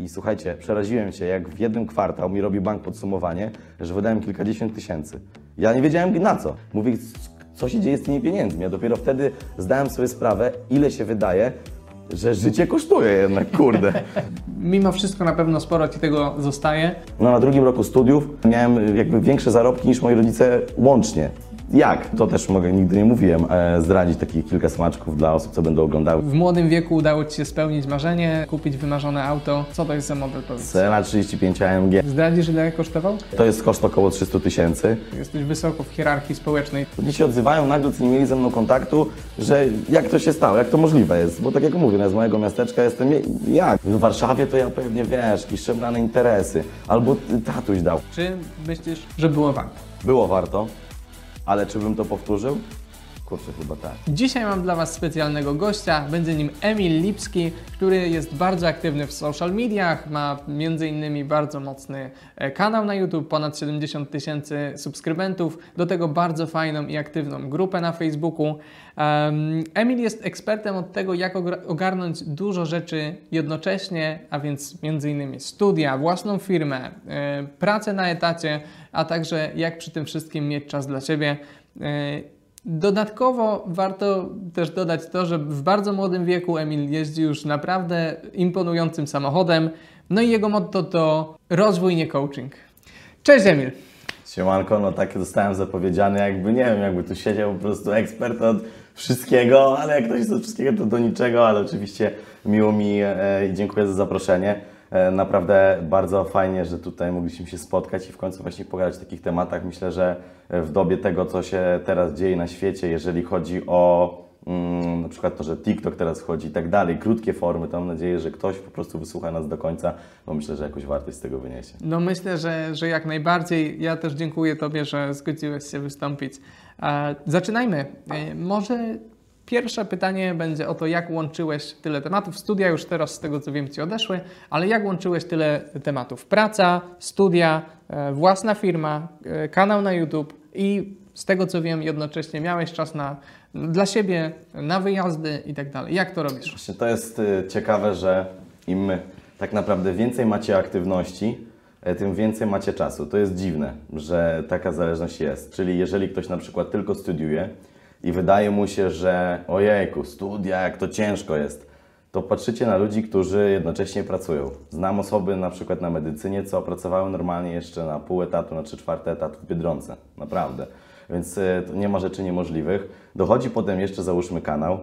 I słuchajcie, przeraziłem się, jak w jednym kwartał mi robi bank podsumowanie, że wydałem kilkadziesiąt tysięcy. Ja nie wiedziałem na co. Mówię, co się dzieje z tymi pieniędzmi. Ja dopiero wtedy zdałem sobie sprawę, ile się wydaje, że życie kosztuje jednak, kurde. Mimo wszystko na pewno sporo Ci tego zostaje. No na drugim roku studiów miałem jakby większe zarobki niż moi rodzice łącznie. Jak? To też mogę, nigdy nie mówiłem, e, zdradzić takich kilka smaczków dla osób, co będą oglądały. W młodym wieku udało Ci się spełnić marzenie, kupić wymarzone auto. Co to jest za model, powiedz? Cena 35 AMG. Zdradzisz, ile kosztował? To jest koszt około 300 tysięcy. Jesteś wysoko w hierarchii społecznej. Ludzie się odzywają nagle, co nie mieli ze mną kontaktu, że jak to się stało, jak to możliwe jest. Bo tak jak mówię, no z mojego miasteczka jestem, jak? W Warszawie to ja pewnie, wiesz, jakieś szemrane interesy. Albo tatuś dał. Czy myślisz, że było warto? Było warto, ale czy bym to powtórzył? Kurczę, chyba tak. Dzisiaj mam dla Was specjalnego gościa. Będzie nim Emil Lipski, który jest bardzo aktywny w social mediach. Ma między innymi bardzo mocny e, kanał na YouTube, ponad 70 tysięcy subskrybentów. Do tego bardzo fajną i aktywną grupę na Facebooku. Emil jest ekspertem od tego, jak ogarnąć dużo rzeczy jednocześnie, a więc między innymi studia, własną firmę, e, pracę na etacie, a także jak przy tym wszystkim mieć czas dla siebie. Dodatkowo warto też dodać to, że w bardzo młodym wieku Emil jeździ już naprawdę imponującym samochodem. No i jego motto to rozwój, nie coaching. Cześć Emil! Siemanko, no takie zostałem zapowiedziany, jakby nie wiem, jakby tu siedział po prostu ekspert od wszystkiego, ale jak ktoś jest od wszystkiego, to do niczego, ale oczywiście miło mi e, i dziękuję za zaproszenie. E, naprawdę bardzo fajnie, że tutaj mogliśmy się spotkać i w końcu właśnie pogadać o takich tematach. Myślę, że w dobie tego, co się teraz dzieje na świecie, jeżeli chodzi o mm, na przykład to, że TikTok teraz wchodzi i tak dalej, krótkie formy, to mam nadzieję, że ktoś po prostu wysłucha nas do końca, bo myślę, że jakąś wartość z tego wyniesie. No myślę, że, że jak najbardziej. Ja też dziękuję Tobie, że zgodziłeś się wystąpić. E, zaczynajmy. E, może Pierwsze pytanie będzie o to, jak łączyłeś tyle tematów. Studia już teraz, z tego co wiem, ci odeszły, ale jak łączyłeś tyle tematów? Praca, studia, e, własna firma, e, kanał na YouTube i z tego co wiem, jednocześnie miałeś czas na, dla siebie, na wyjazdy i tak dalej. Jak to robisz? Właśnie to jest y, ciekawe, że im tak naprawdę więcej macie aktywności, e, tym więcej macie czasu. To jest dziwne, że taka zależność jest. Czyli jeżeli ktoś na przykład tylko studiuje, i wydaje mu się, że ojejku, studia, jak to ciężko jest, to patrzycie na ludzi, którzy jednocześnie pracują. Znam osoby na przykład na medycynie, co pracowały normalnie jeszcze na pół etatu, na trzy czwarte etatu w Biedronce. Naprawdę. Więc e, nie ma rzeczy niemożliwych. Dochodzi potem jeszcze, załóżmy kanał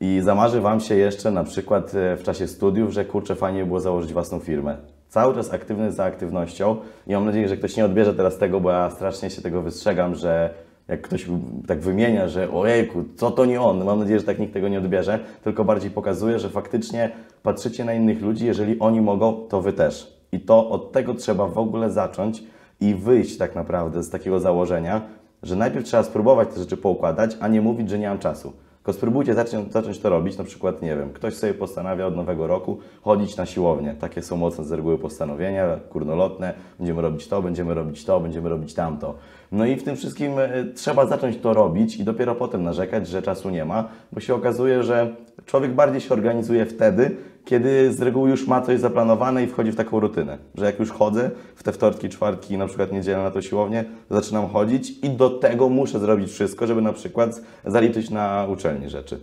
i zamarzy Wam się jeszcze na przykład e, w czasie studiów, że kurczę, fajnie było założyć własną firmę. Cały czas aktywny za aktywnością i mam nadzieję, że ktoś nie odbierze teraz tego, bo ja strasznie się tego wystrzegam, że jak ktoś tak wymienia, że ojejku, co to nie on, mam nadzieję, że tak nikt tego nie odbierze, tylko bardziej pokazuje, że faktycznie patrzycie na innych ludzi, jeżeli oni mogą, to wy też. I to od tego trzeba w ogóle zacząć i wyjść tak naprawdę z takiego założenia, że najpierw trzeba spróbować te rzeczy poukładać, a nie mówić, że nie mam czasu. Tylko spróbujcie zacząć, zacząć to robić, na przykład, nie wiem, ktoś sobie postanawia od nowego roku chodzić na siłownię. Takie są mocne z reguły postanowienia, kurnolotne, będziemy robić to, będziemy robić to, będziemy robić tamto. No i w tym wszystkim e, trzeba zacząć to robić i dopiero potem narzekać, że czasu nie ma, bo się okazuje, że człowiek bardziej się organizuje wtedy, kiedy z reguły już ma coś zaplanowane i wchodzi w taką rutynę, że jak już chodzę w te wtorki, czwartki, na przykład niedzielę na to siłownię, zaczynam chodzić i do tego muszę zrobić wszystko, żeby na przykład zaliczyć na uczelni rzeczy.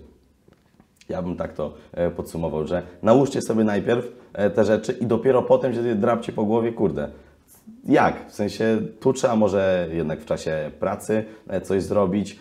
Ja bym tak to e, podsumował, że nałóżcie sobie najpierw e, te rzeczy i dopiero potem się drapcie po głowie, kurde, jak? W sensie tu trzeba może jednak w czasie pracy e, coś zrobić,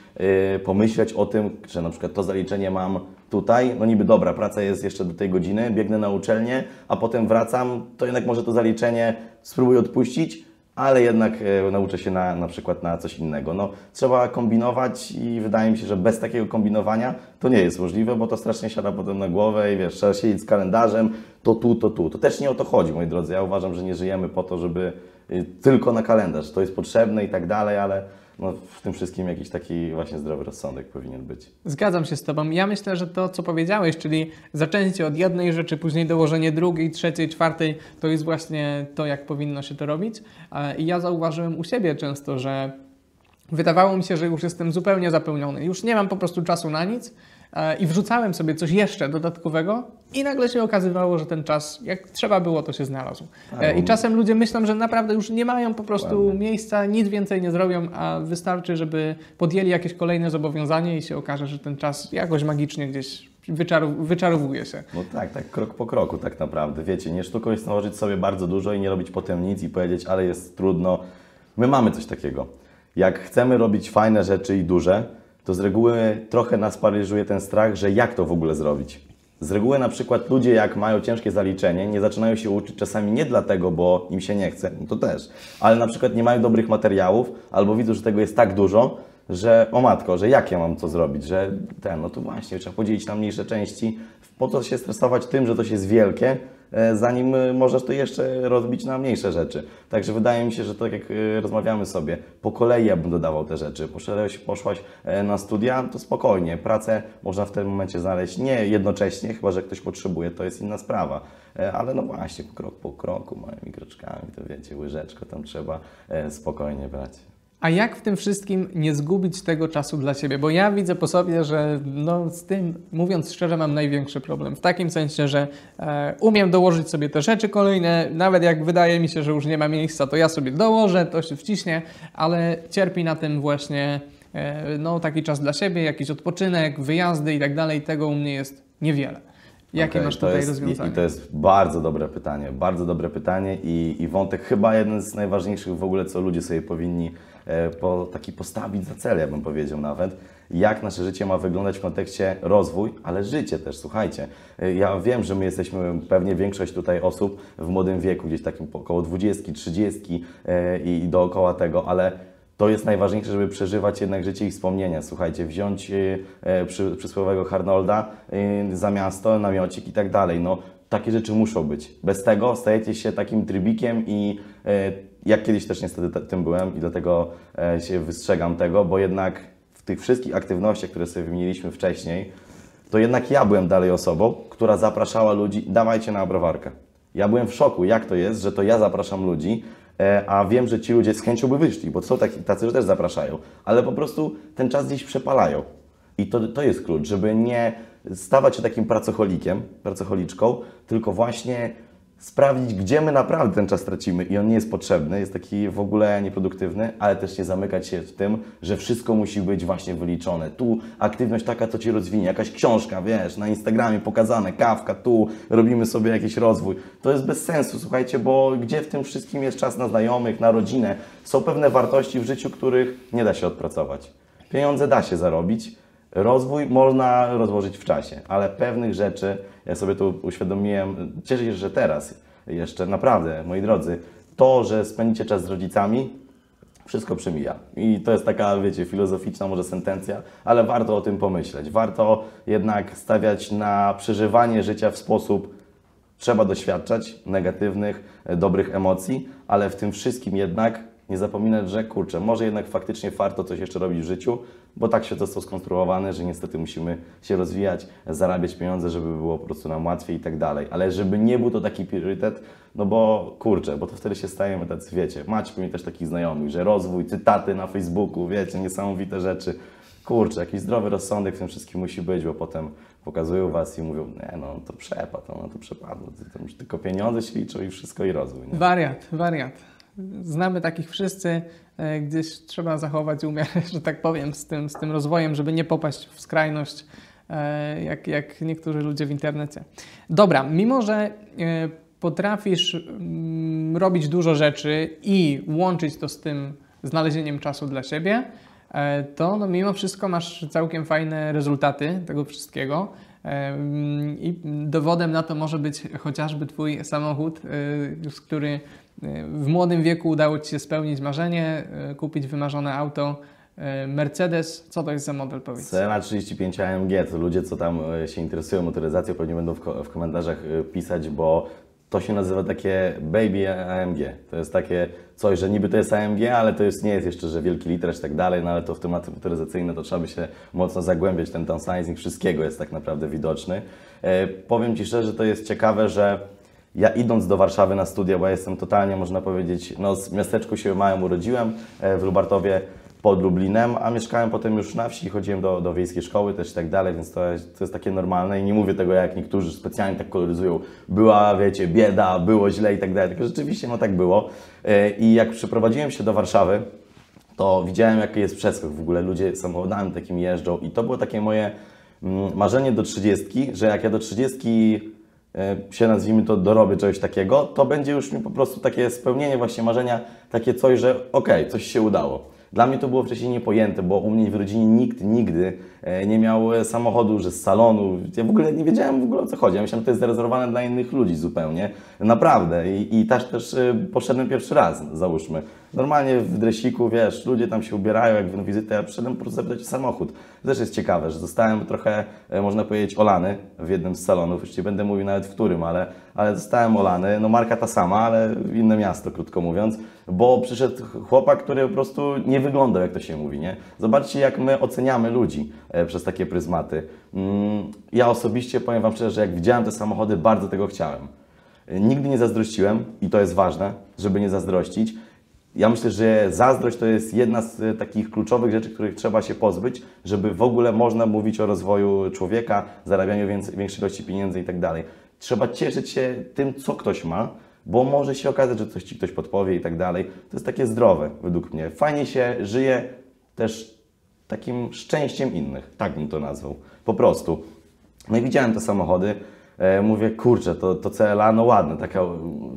pomyśleć o tym, że na przykład to zaliczenie mam tutaj, no niby dobra, praca jest jeszcze do tej godziny, biegnę na uczelnię, a potem wracam, to jednak może to zaliczenie spróbuję odpuścić, ale jednak e, nauczę się na, na przykład na coś innego. No, trzeba kombinować i wydaje mi się, że bez takiego kombinowania to nie jest możliwe, bo to strasznie siada potem na głowę i wiesz, trzeba siedzieć z kalendarzem, to tu, to tu. To też nie o to chodzi, moi drodzy. Ja uważam, że nie żyjemy po to, żeby y, tylko na kalendarz. To jest potrzebne i tak dalej, ale no, w tym wszystkim jakiś taki właśnie zdrowy rozsądek powinien być. Zgadzam się z Tobą. Ja myślę, że to, co powiedziałeś, czyli zaczęcie od jednej rzeczy, później dołożenie drugiej, trzeciej, czwartej, to jest właśnie to, jak powinno się to robić. I ja zauważyłem u siebie często, że wydawało mi się, że już jestem zupełnie zapełniony. Już nie mam po prostu czasu na nic e, i wrzucałem sobie coś jeszcze dodatkowego i nagle się okazywało, że ten czas, jak trzeba było, to się znalazł. E, I czasem ludzie myślą, że naprawdę już nie mają po prostu miejsca, nic więcej nie zrobią, a wystarczy, żeby podjęli jakieś kolejne zobowiązanie i się okaże, że ten czas jakoś magicznie gdzieś wyczarow- wyczarowuje się. No tak, tak krok po kroku tak naprawdę. Wiecie, nie sztuką jest nałożyć sobie bardzo dużo i nie robić potem nic i powiedzieć, ale jest trudno. My mamy coś takiego. Jak chcemy robić fajne rzeczy i duże, to z reguły trochę nas paraliżuje ten strach, że jak to w ogóle zrobić. Z reguły na przykład ludzie, jak mają ciężkie zaliczenie, nie zaczynają się uczyć czasami nie dlatego, bo im się nie chce, no to też, ale na przykład nie mają dobrych materiałów, albo widzą, że tego jest tak dużo, że o matko, że jak ja mam to zrobić, że ten, no to właśnie, trzeba podzielić na mniejsze części. Po co się stresować tym, że to się jest wielkie, zanim e, możesz to jeszcze rozbić na mniejsze rzeczy. Także wydaje mi się, że tak jak e, rozmawiamy sobie, po kolei ja bym dodawał te rzeczy. Poszedłeś, poszłaś e, na studia, to spokojnie. Pracę można w tym momencie znaleźć nie jednocześnie, chyba że ktoś potrzebuje, to jest inna sprawa. E, Ale no właśnie, krok po kroku, małymi kroczkami, to wiecie, łyżeczko tam trzeba e, spokojnie brać. A jak w tym wszystkim nie zgubić tego czasu dla siebie? Bo ja widzę po sobie, że no, z tym, mówiąc szczerze, mam największy problem. W takim sensie, że e, umiem dołożyć sobie te rzeczy kolejne, nawet jak wydaje mi się, że już nie ma miejsca, to ja sobie dołożę, to się wciśnie, ale cierpi na tym właśnie e, no, taki czas dla siebie, jakiś odpoczynek, wyjazdy i tak dalej. Tego u mnie jest niewiele. Jakie Okej, masz tutaj jest, rozwiązanie? I, to jest bardzo dobre pytanie, bardzo dobre pytanie i, i wątek chyba jeden z najważniejszych w ogóle, co ludzie sobie powinni po, taki postawić za cel, ja bym powiedział nawet, jak nasze życie ma wyglądać w kontekście rozwój, ale życie też, słuchajcie. E, Ja wiem, że my jesteśmy, pewnie większość tutaj osób w młodym wieku, gdzieś takim około 20, 30 e, i, dookoła tego, ale to jest najważniejsze, żeby przeżywać jednak życie i wspomnienia. Słuchajcie, wziąć e, przy, przysłowiowego Harnolda za miasto, namiocik i tak dalej. No, takie rzeczy muszą być. Bez tego stajecie się takim trybikiem i jak kiedyś też niestety te- tym byłem i dlatego e, się wystrzegam tego, bo jednak w tych wszystkich aktywnościach, które sobie wymieniliśmy wcześniej, to jednak ja byłem dalej osobą, która zapraszała ludzi, dawajcie na browarkę. Ja byłem w szoku, jak to jest, że to ja zapraszam ludzi, e, a wiem, że ci ludzie z chęcią by wyszli, bo są taki, tacy, że też zapraszają, ale po prostu ten czas gdzieś przepalają. I to, to jest klucz, żeby nie stawać się takim pracocholikiem, pracocholiczką, tylko właśnie sprawdzić, gdzie my naprawdę ten czas tracimy i on nie jest potrzebny, jest taki w ogóle nieproduktywny, ale też nie zamykać się w tym, że wszystko musi być właśnie wyliczone. Tu aktywność taka, co Cię rozwinie, jakaś książka, wiesz, na Instagramie pokazane, kawka, tu robimy sobie jakiś rozwój. To jest bez sensu, słuchajcie, bo gdzie w tym wszystkim jest czas na znajomych, na rodzinę? Są pewne wartości w życiu, których nie da się odpracować. Pieniądze da się zarobić, Rozwój można rozłożyć w czasie, ale pewnych rzeczy, ja sobie tu uświadomiłem, cieszę się, że teraz jeszcze naprawdę, moi drodzy, to, że spędzicie czas z rodzicami, wszystko przemija. I to jest taka, wiecie, filozoficzna może sentencja, ale warto o tym pomyśleć. Warto jednak stawiać na przeżywanie życia w sposób, trzeba doświadczać negatywnych, e, dobrych emocji, ale w tym wszystkim jednak nie zapominać, że kurczę, może jednak faktycznie warto coś jeszcze robić w życiu, bo tak się to został skonstruowane, że niestety musimy się rozwijać, zarabiać pieniądze, żeby było po prostu nam łatwiej i tak dalej. Ale żeby nie był to taki priorytet, no bo kurczę, bo to wtedy się stajemy tacy, wiecie, macie mi też takich znajomych, że rozwój, cytaty na Facebooku, wiecie, niesamowite rzeczy. Kurczę, jakiś zdrowy rozsądek w tym wszystkim musi być, bo potem pokazują was i mówią, nie no, to przepadł, no to przepadło, to tylko pieniądze się liczą i wszystko i rozwój. Nie? Wariat, wariat. Znamy takich wszyscy, e, gdzieś trzeba zachować umiar, że tak powiem, z tym, z tym rozwojem, żeby nie popaść w skrajność, e, jak, jak niektórzy ludzie w internecie. Dobra, mimo że e, potrafisz mm, robić dużo rzeczy i łączyć to z tym znalezieniem czasu dla siebie, to no, mimo wszystko masz całkiem fajne rezultaty tego wszystkiego. Em, I dowodem na to może być chociażby Twój samochód, z który w młodym wieku udało Ci się spełnić marzenie, y, kupić wymarzone auto y, Mercedes. Co to jest za model, powiedz? Cena 35 AMG, to ludzie, co tam e, się interesują motoryzacją, pewnie będą w, ko- w komentarzach e, pisać, bo to się nazywa takie baby AMG. To jest takie coś, że niby to jest AMG, ale to jest, nie jest jeszcze, że wielki liter i tak dalej, no ale to w tematy motoryzacyjne to trzeba by się mocno zagłębiać, ten downsizing wszystkiego jest tak naprawdę widoczny. E, powiem Ci szczerze, to jest ciekawe, że ja idąc do Warszawy na studia, bo ja jestem totalnie, można powiedzieć, no z miasteczku się małym urodziłem e, w Lubartowie, pod Lublinem, a mieszkałem potem już na wsi, chodziłem do, do wiejskiej szkoły też i tak dalej, więc to to jest takie normalne i nie mówię tego jak niektórzy specjalnie tak koloryzują. Była, wiecie, bieda, było źle i tak dalej, tylko rzeczywiście no tak było. E, I jak przeprowadziłem się do Warszawy, to widziałem, jaki jest przeskok w ogóle. Ludzie samochodami takimi jeżdżą i to było takie moje mm, marzenie do 30, że jak ja do 30 e, się nazwijmy to dorobię czegoś takiego, to będzie już mi po prostu takie spełnienie właśnie marzenia, takie coś, że okej, coś się udało. Dla mnie to było wcześniej niepojęte, bo u mnie w rodzinie nikt nigdy e, nie miał e, samochodu, że z salonu. Ja w ogóle nie wiedziałem w ogóle o co chodzi. Ja myślałem, że to jest zarezerwowane dla innych ludzi zupełnie. Naprawdę. I, i też, też e, poszedłem pierwszy raz, załóżmy. Normalnie w dresiku, wiesz, ludzie tam się ubierają, jak w wizytę, ja przyszedłem po prostu zapytać o samochód. To też jest ciekawe, że zostałem trochę, można powiedzieć, olany w jednym z salonów. Już nie będę mówił nawet w którym, ale, ale zostałem olany. No marka ta sama, ale inne miasto, krótko mówiąc. Bo przyszedł chłopak, który po prostu nie wyglądał, jak to się mówi, nie? Zobaczcie, jak my oceniamy ludzi e, przez takie pryzmaty. Mm, Ja osobiście powiem Wam szczerze, że jak widziałem te samochody, bardzo tego chciałem. E, Nigdy nie zazdrościłem i to jest ważne, żeby nie zazdrościć. Ja myślę, że zazdrość to jest jedna z e, takich kluczowych rzeczy, których trzeba się pozbyć, żeby w ogóle można mówić o rozwoju człowieka, zarabianiu większej ilości pieniędzy i tak dalej. Trzeba cieszyć się tym, co ktoś ma, bo może się okazać, że coś ci ktoś podpowie i tak dalej. To jest takie zdrowe, według mnie. Fajnie się żyje też takim szczęściem innych, tak bym to nazwał. Po prostu. No i widziałem te samochody, mówię, kurczę, to, to CLA, no ładne, taka,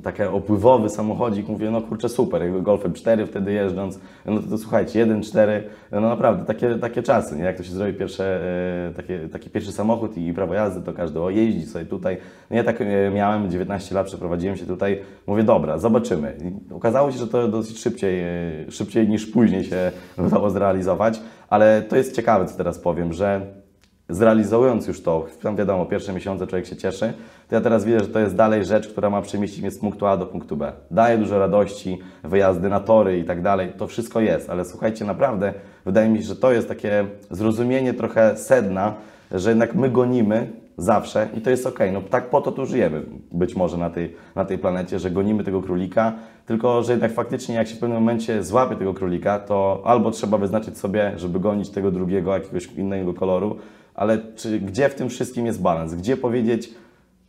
taka opływowy samochodzik, mówię, no kurczę, super, jakby Golfem 4 wtedy jeżdżąc, no to, to słuchajcie, 1.4, no naprawdę, takie, takie czasy, nie? jak to się zrobi pierwsze, e, takie, taki pierwszy samochód i prawo jazdy, to każdy, o jeździ sobie tutaj, no ja tak e, miałem, 19 lat, przeprowadziłem się tutaj, mówię, dobra, zobaczymy. I okazało się, że to dosyć szybciej, e, szybciej niż później się udało zrealizować, ale to jest ciekawe, co teraz powiem, że zrealizując już to, tam wiadomo, pierwsze miesiące człowiek się cieszy, to ja teraz widzę, że to jest dalej rzecz, która ma przemieścić mnie z punktu A do punktu B. Daje dużo radości, wyjazdy na tory i tak dalej, to wszystko jest, ale słuchajcie, naprawdę wydaje mi się, że to jest takie zrozumienie trochę sedna, że jednak my gonimy zawsze i to jest okej, no tak po to tu żyjemy być może na tej, na tej planecie, że gonimy tego królika, tylko że jednak faktycznie jak się w pewnym momencie złapie tego królika, to albo trzeba wyznaczyć sobie, żeby gonić tego drugiego, jakiegoś innego koloru, ale czy, gdzie w tym wszystkim jest balans? Gdzie powiedzieć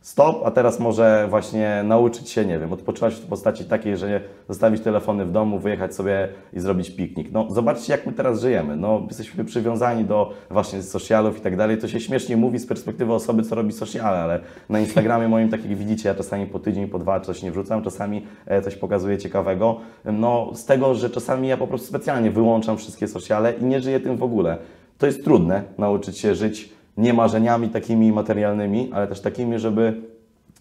stop, a teraz może właśnie nauczyć się, nie wiem, odpoczywać w postaci takiej, że zostawić telefony w domu, wyjechać sobie i zrobić piknik. No zobaczcie, jak my teraz żyjemy. No jesteśmy przywiązani do właśnie socialów i tak dalej. To się śmiesznie mówi z perspektywy osoby, co robi sociale, ale na Instagramie moim, tak jak widzicie, ja czasami po tydzień, po dwa coś nie wrzucam, czasami e, coś pokazuję ciekawego. No z tego, że czasami ja po prostu specjalnie wyłączam wszystkie sociale i nie żyję tym w ogóle. To jest trudne, nauczyć się żyć nie marzeniami takimi materialnymi, ale też takimi, żeby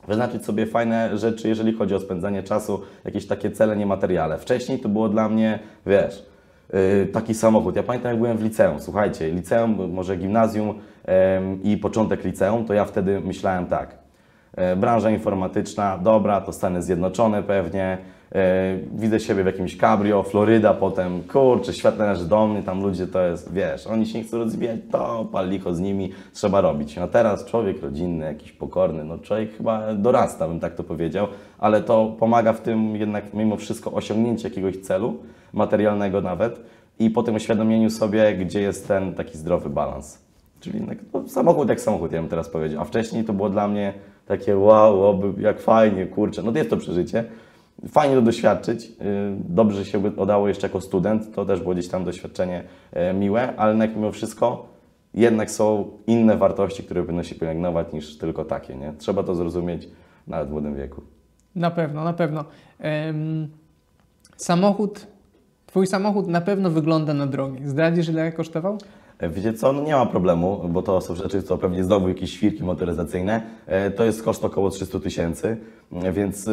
wyznaczyć sobie fajne rzeczy, jeżeli chodzi o spędzanie czasu, jakieś takie cele niematerialne. Wcześniej to było dla mnie, wiesz, yy, taki samochód. Ja pamiętam, jak byłem w liceum. Słuchajcie, liceum, może gimnazjum i początek liceum, to ja wtedy myślałem tak. E, branża informatyczna, dobra, to Stany Zjednoczone pewnie, widzę siebie w jakimś cabrio, Floryda potem, kurczę, świat należy do mnie, tam ludzie to jest, wiesz, oni się nie chcą rozwijać, to pal licho z nimi, trzeba robić. A teraz człowiek rodzinny, jakiś pokorny, no człowiek chyba dorasta, bym tak to powiedział, ale to pomaga w tym jednak mimo wszystko osiągnięcie jakiegoś celu, materialnego nawet, i po tym uświadomieniu sobie, gdzie jest ten taki zdrowy balans. Czyli no, samochód jak samochód, ja bym teraz powiedział. A wcześniej to było dla mnie takie wow, oby, jak fajnie, kurczę. No to jest to przeżycie. Fajnie to doświadczyć. Yy, Dobrze się udało jeszcze jako student. To też było gdzieś tam doświadczenie e, miłe, ale jednak mimo wszystko jednak są inne wartości, które powinno się pielęgnować niż tylko takie. Nie? Trzeba to zrozumieć nawet w młodym wieku. Na pewno, na pewno. Samochód, twój samochód na pewno wygląda na drogi. Zdradzisz, ile kosztował? Wiecie co, no nie ma problemu, bo to są rzeczy, co pewnie znowu jakieś świrki motoryzacyjne. E, To jest koszt około 300 tysięcy, e, więc e,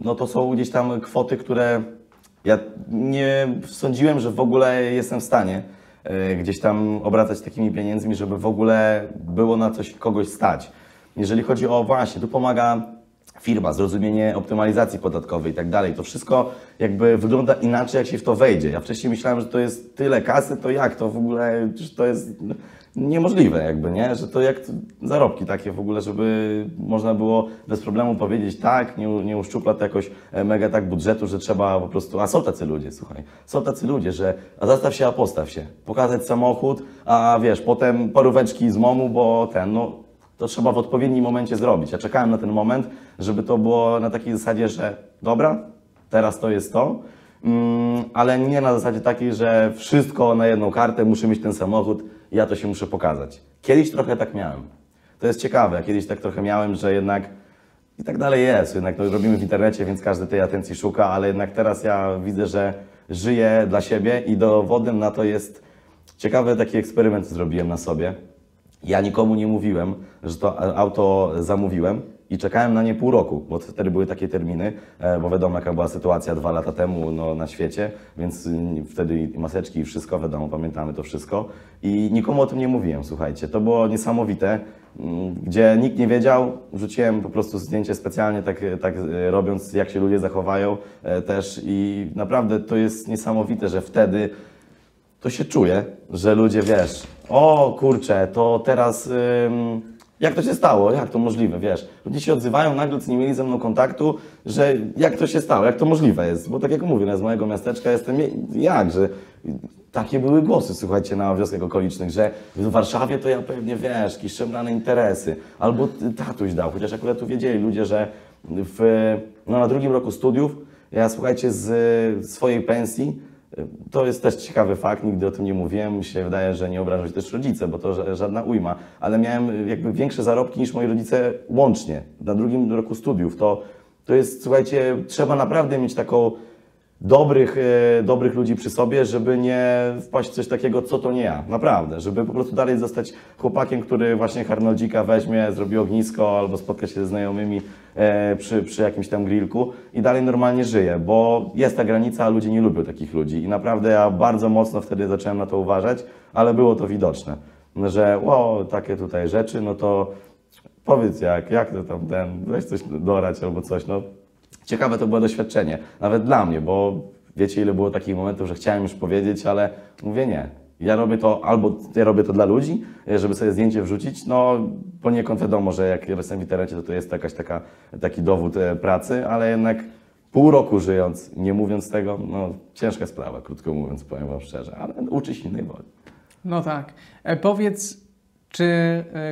no to są gdzieś tam kwoty, które ja nie sądziłem, że w ogóle jestem w stanie e, gdzieś tam obracać takimi pieniędzmi, żeby w ogóle było na coś kogoś stać. Jeżeli chodzi o właśnie, tu pomaga firma, zrozumienie optymalizacji podatkowej i tak dalej. To wszystko jakby wygląda inaczej, jak się w to wejdzie. Ja wcześniej myślałem, że to jest tyle kasy, to jak to w ogóle, że to jest niemożliwe jakby, nie? Że to jak zarobki takie w ogóle, żeby można było bez problemu powiedzieć tak, nie, nie uszczupla to jakoś e, mega tak budżetu, że trzeba po prostu, a są tacy ludzie, słuchaj, są tacy ludzie, że a zastaw się, a postaw się, pokazać samochód, a wiesz, potem paróweczki z momu, bo ten, no to trzeba w odpowiednim momencie zrobić. Ja czekałem na ten moment, żeby to było na takiej zasadzie, że dobra, teraz to jest to, mm, ale nie na zasadzie takiej, że wszystko na jedną kartę, muszę mieć ten samochód ja to się muszę pokazać. Kiedyś trochę tak miałem. To jest ciekawe, kiedyś tak trochę miałem, że jednak i tak dalej jest, jednak to robimy w internecie, więc każdy tej atencji szuka, ale jednak teraz ja widzę, że żyję dla siebie i dowodem na to jest ciekawy taki eksperyment zrobiłem na sobie. Ja nikomu nie mówiłem, że to auto zamówiłem i czekałem na nie pół roku, bo wtedy były takie terminy, e, bo wiadomo jaka była sytuacja dwa lata temu no, na świecie, więc y, wtedy maseczki i wszystko, wiadomo, pamiętamy to wszystko. I nikomu o tym nie mówiłem, słuchajcie. To było niesamowite, mm, gdzie nikt nie wiedział, wrzuciłem po prostu zdjęcie specjalnie, tak, tak e, robiąc, jak się ludzie zachowają e, też i naprawdę to jest niesamowite, że wtedy to się czuje, że ludzie, wiesz, o kurczę, to teraz jak to się stało, jak to możliwe, wiesz. Ludzie się odzywają nagle, nie mieli ze mną kontaktu, że jak to się stało, jak to możliwe jest. Bo tak jak mówię, no, z mojego miasteczka jestem, jak, że takie były głosy, słuchajcie, na wioskach okolicznych, że w Warszawie to ja pewnie, wiesz, jakieś szemrane interesy, albo tatuś dał, chociaż akurat tu wiedzieli ludzie, że w, no, na drugim roku studiów ja, słuchajcie, z swojej pensji to jest też ciekawy fakt, nigdy o tym nie mówiłem. Mi się wydaje, że nie obrażać też rodzice, bo to żadna ujma, ale miałem jakby większe zarobki niż moi rodzice łącznie na drugim roku studiów. To, to jest, słuchajcie, trzeba naprawdę mieć taką dobrych, e, dobrych ludzi przy sobie, żeby nie wpaść w coś takiego, co to nie ja. Naprawdę, żeby po prostu dalej zostać chłopakiem, który właśnie Harnoldzika weźmie, zrobi ognisko albo spotka się ze znajomymi e, przy, przy jakimś tam grillku i dalej normalnie żyje, bo jest ta granica, a ludzie nie lubią takich ludzi. I naprawdę ja bardzo mocno wtedy zacząłem na to uważać, ale było to widoczne, że o, takie tutaj rzeczy, no to powiedz jak, jak to tam ten, weź coś dorać albo coś, no ciekawe to było doświadczenie, nawet dla mnie, bo wiecie, ile było takich momentów, że chciałem już powiedzieć, ale mówię nie. Ja robię to albo ja robię to dla ludzi, żeby sobie zdjęcie wrzucić. No, poniekąd wiadomo, że jak jestem w internecie, to to jest jakaś taka, taki dowód e, pracy, ale jednak pół roku żyjąc, nie mówiąc tego, no ciężka sprawa, krótko mówiąc, powiem Wam szczerze, ale uczy się innej woli. No tak. E, powiedz, czy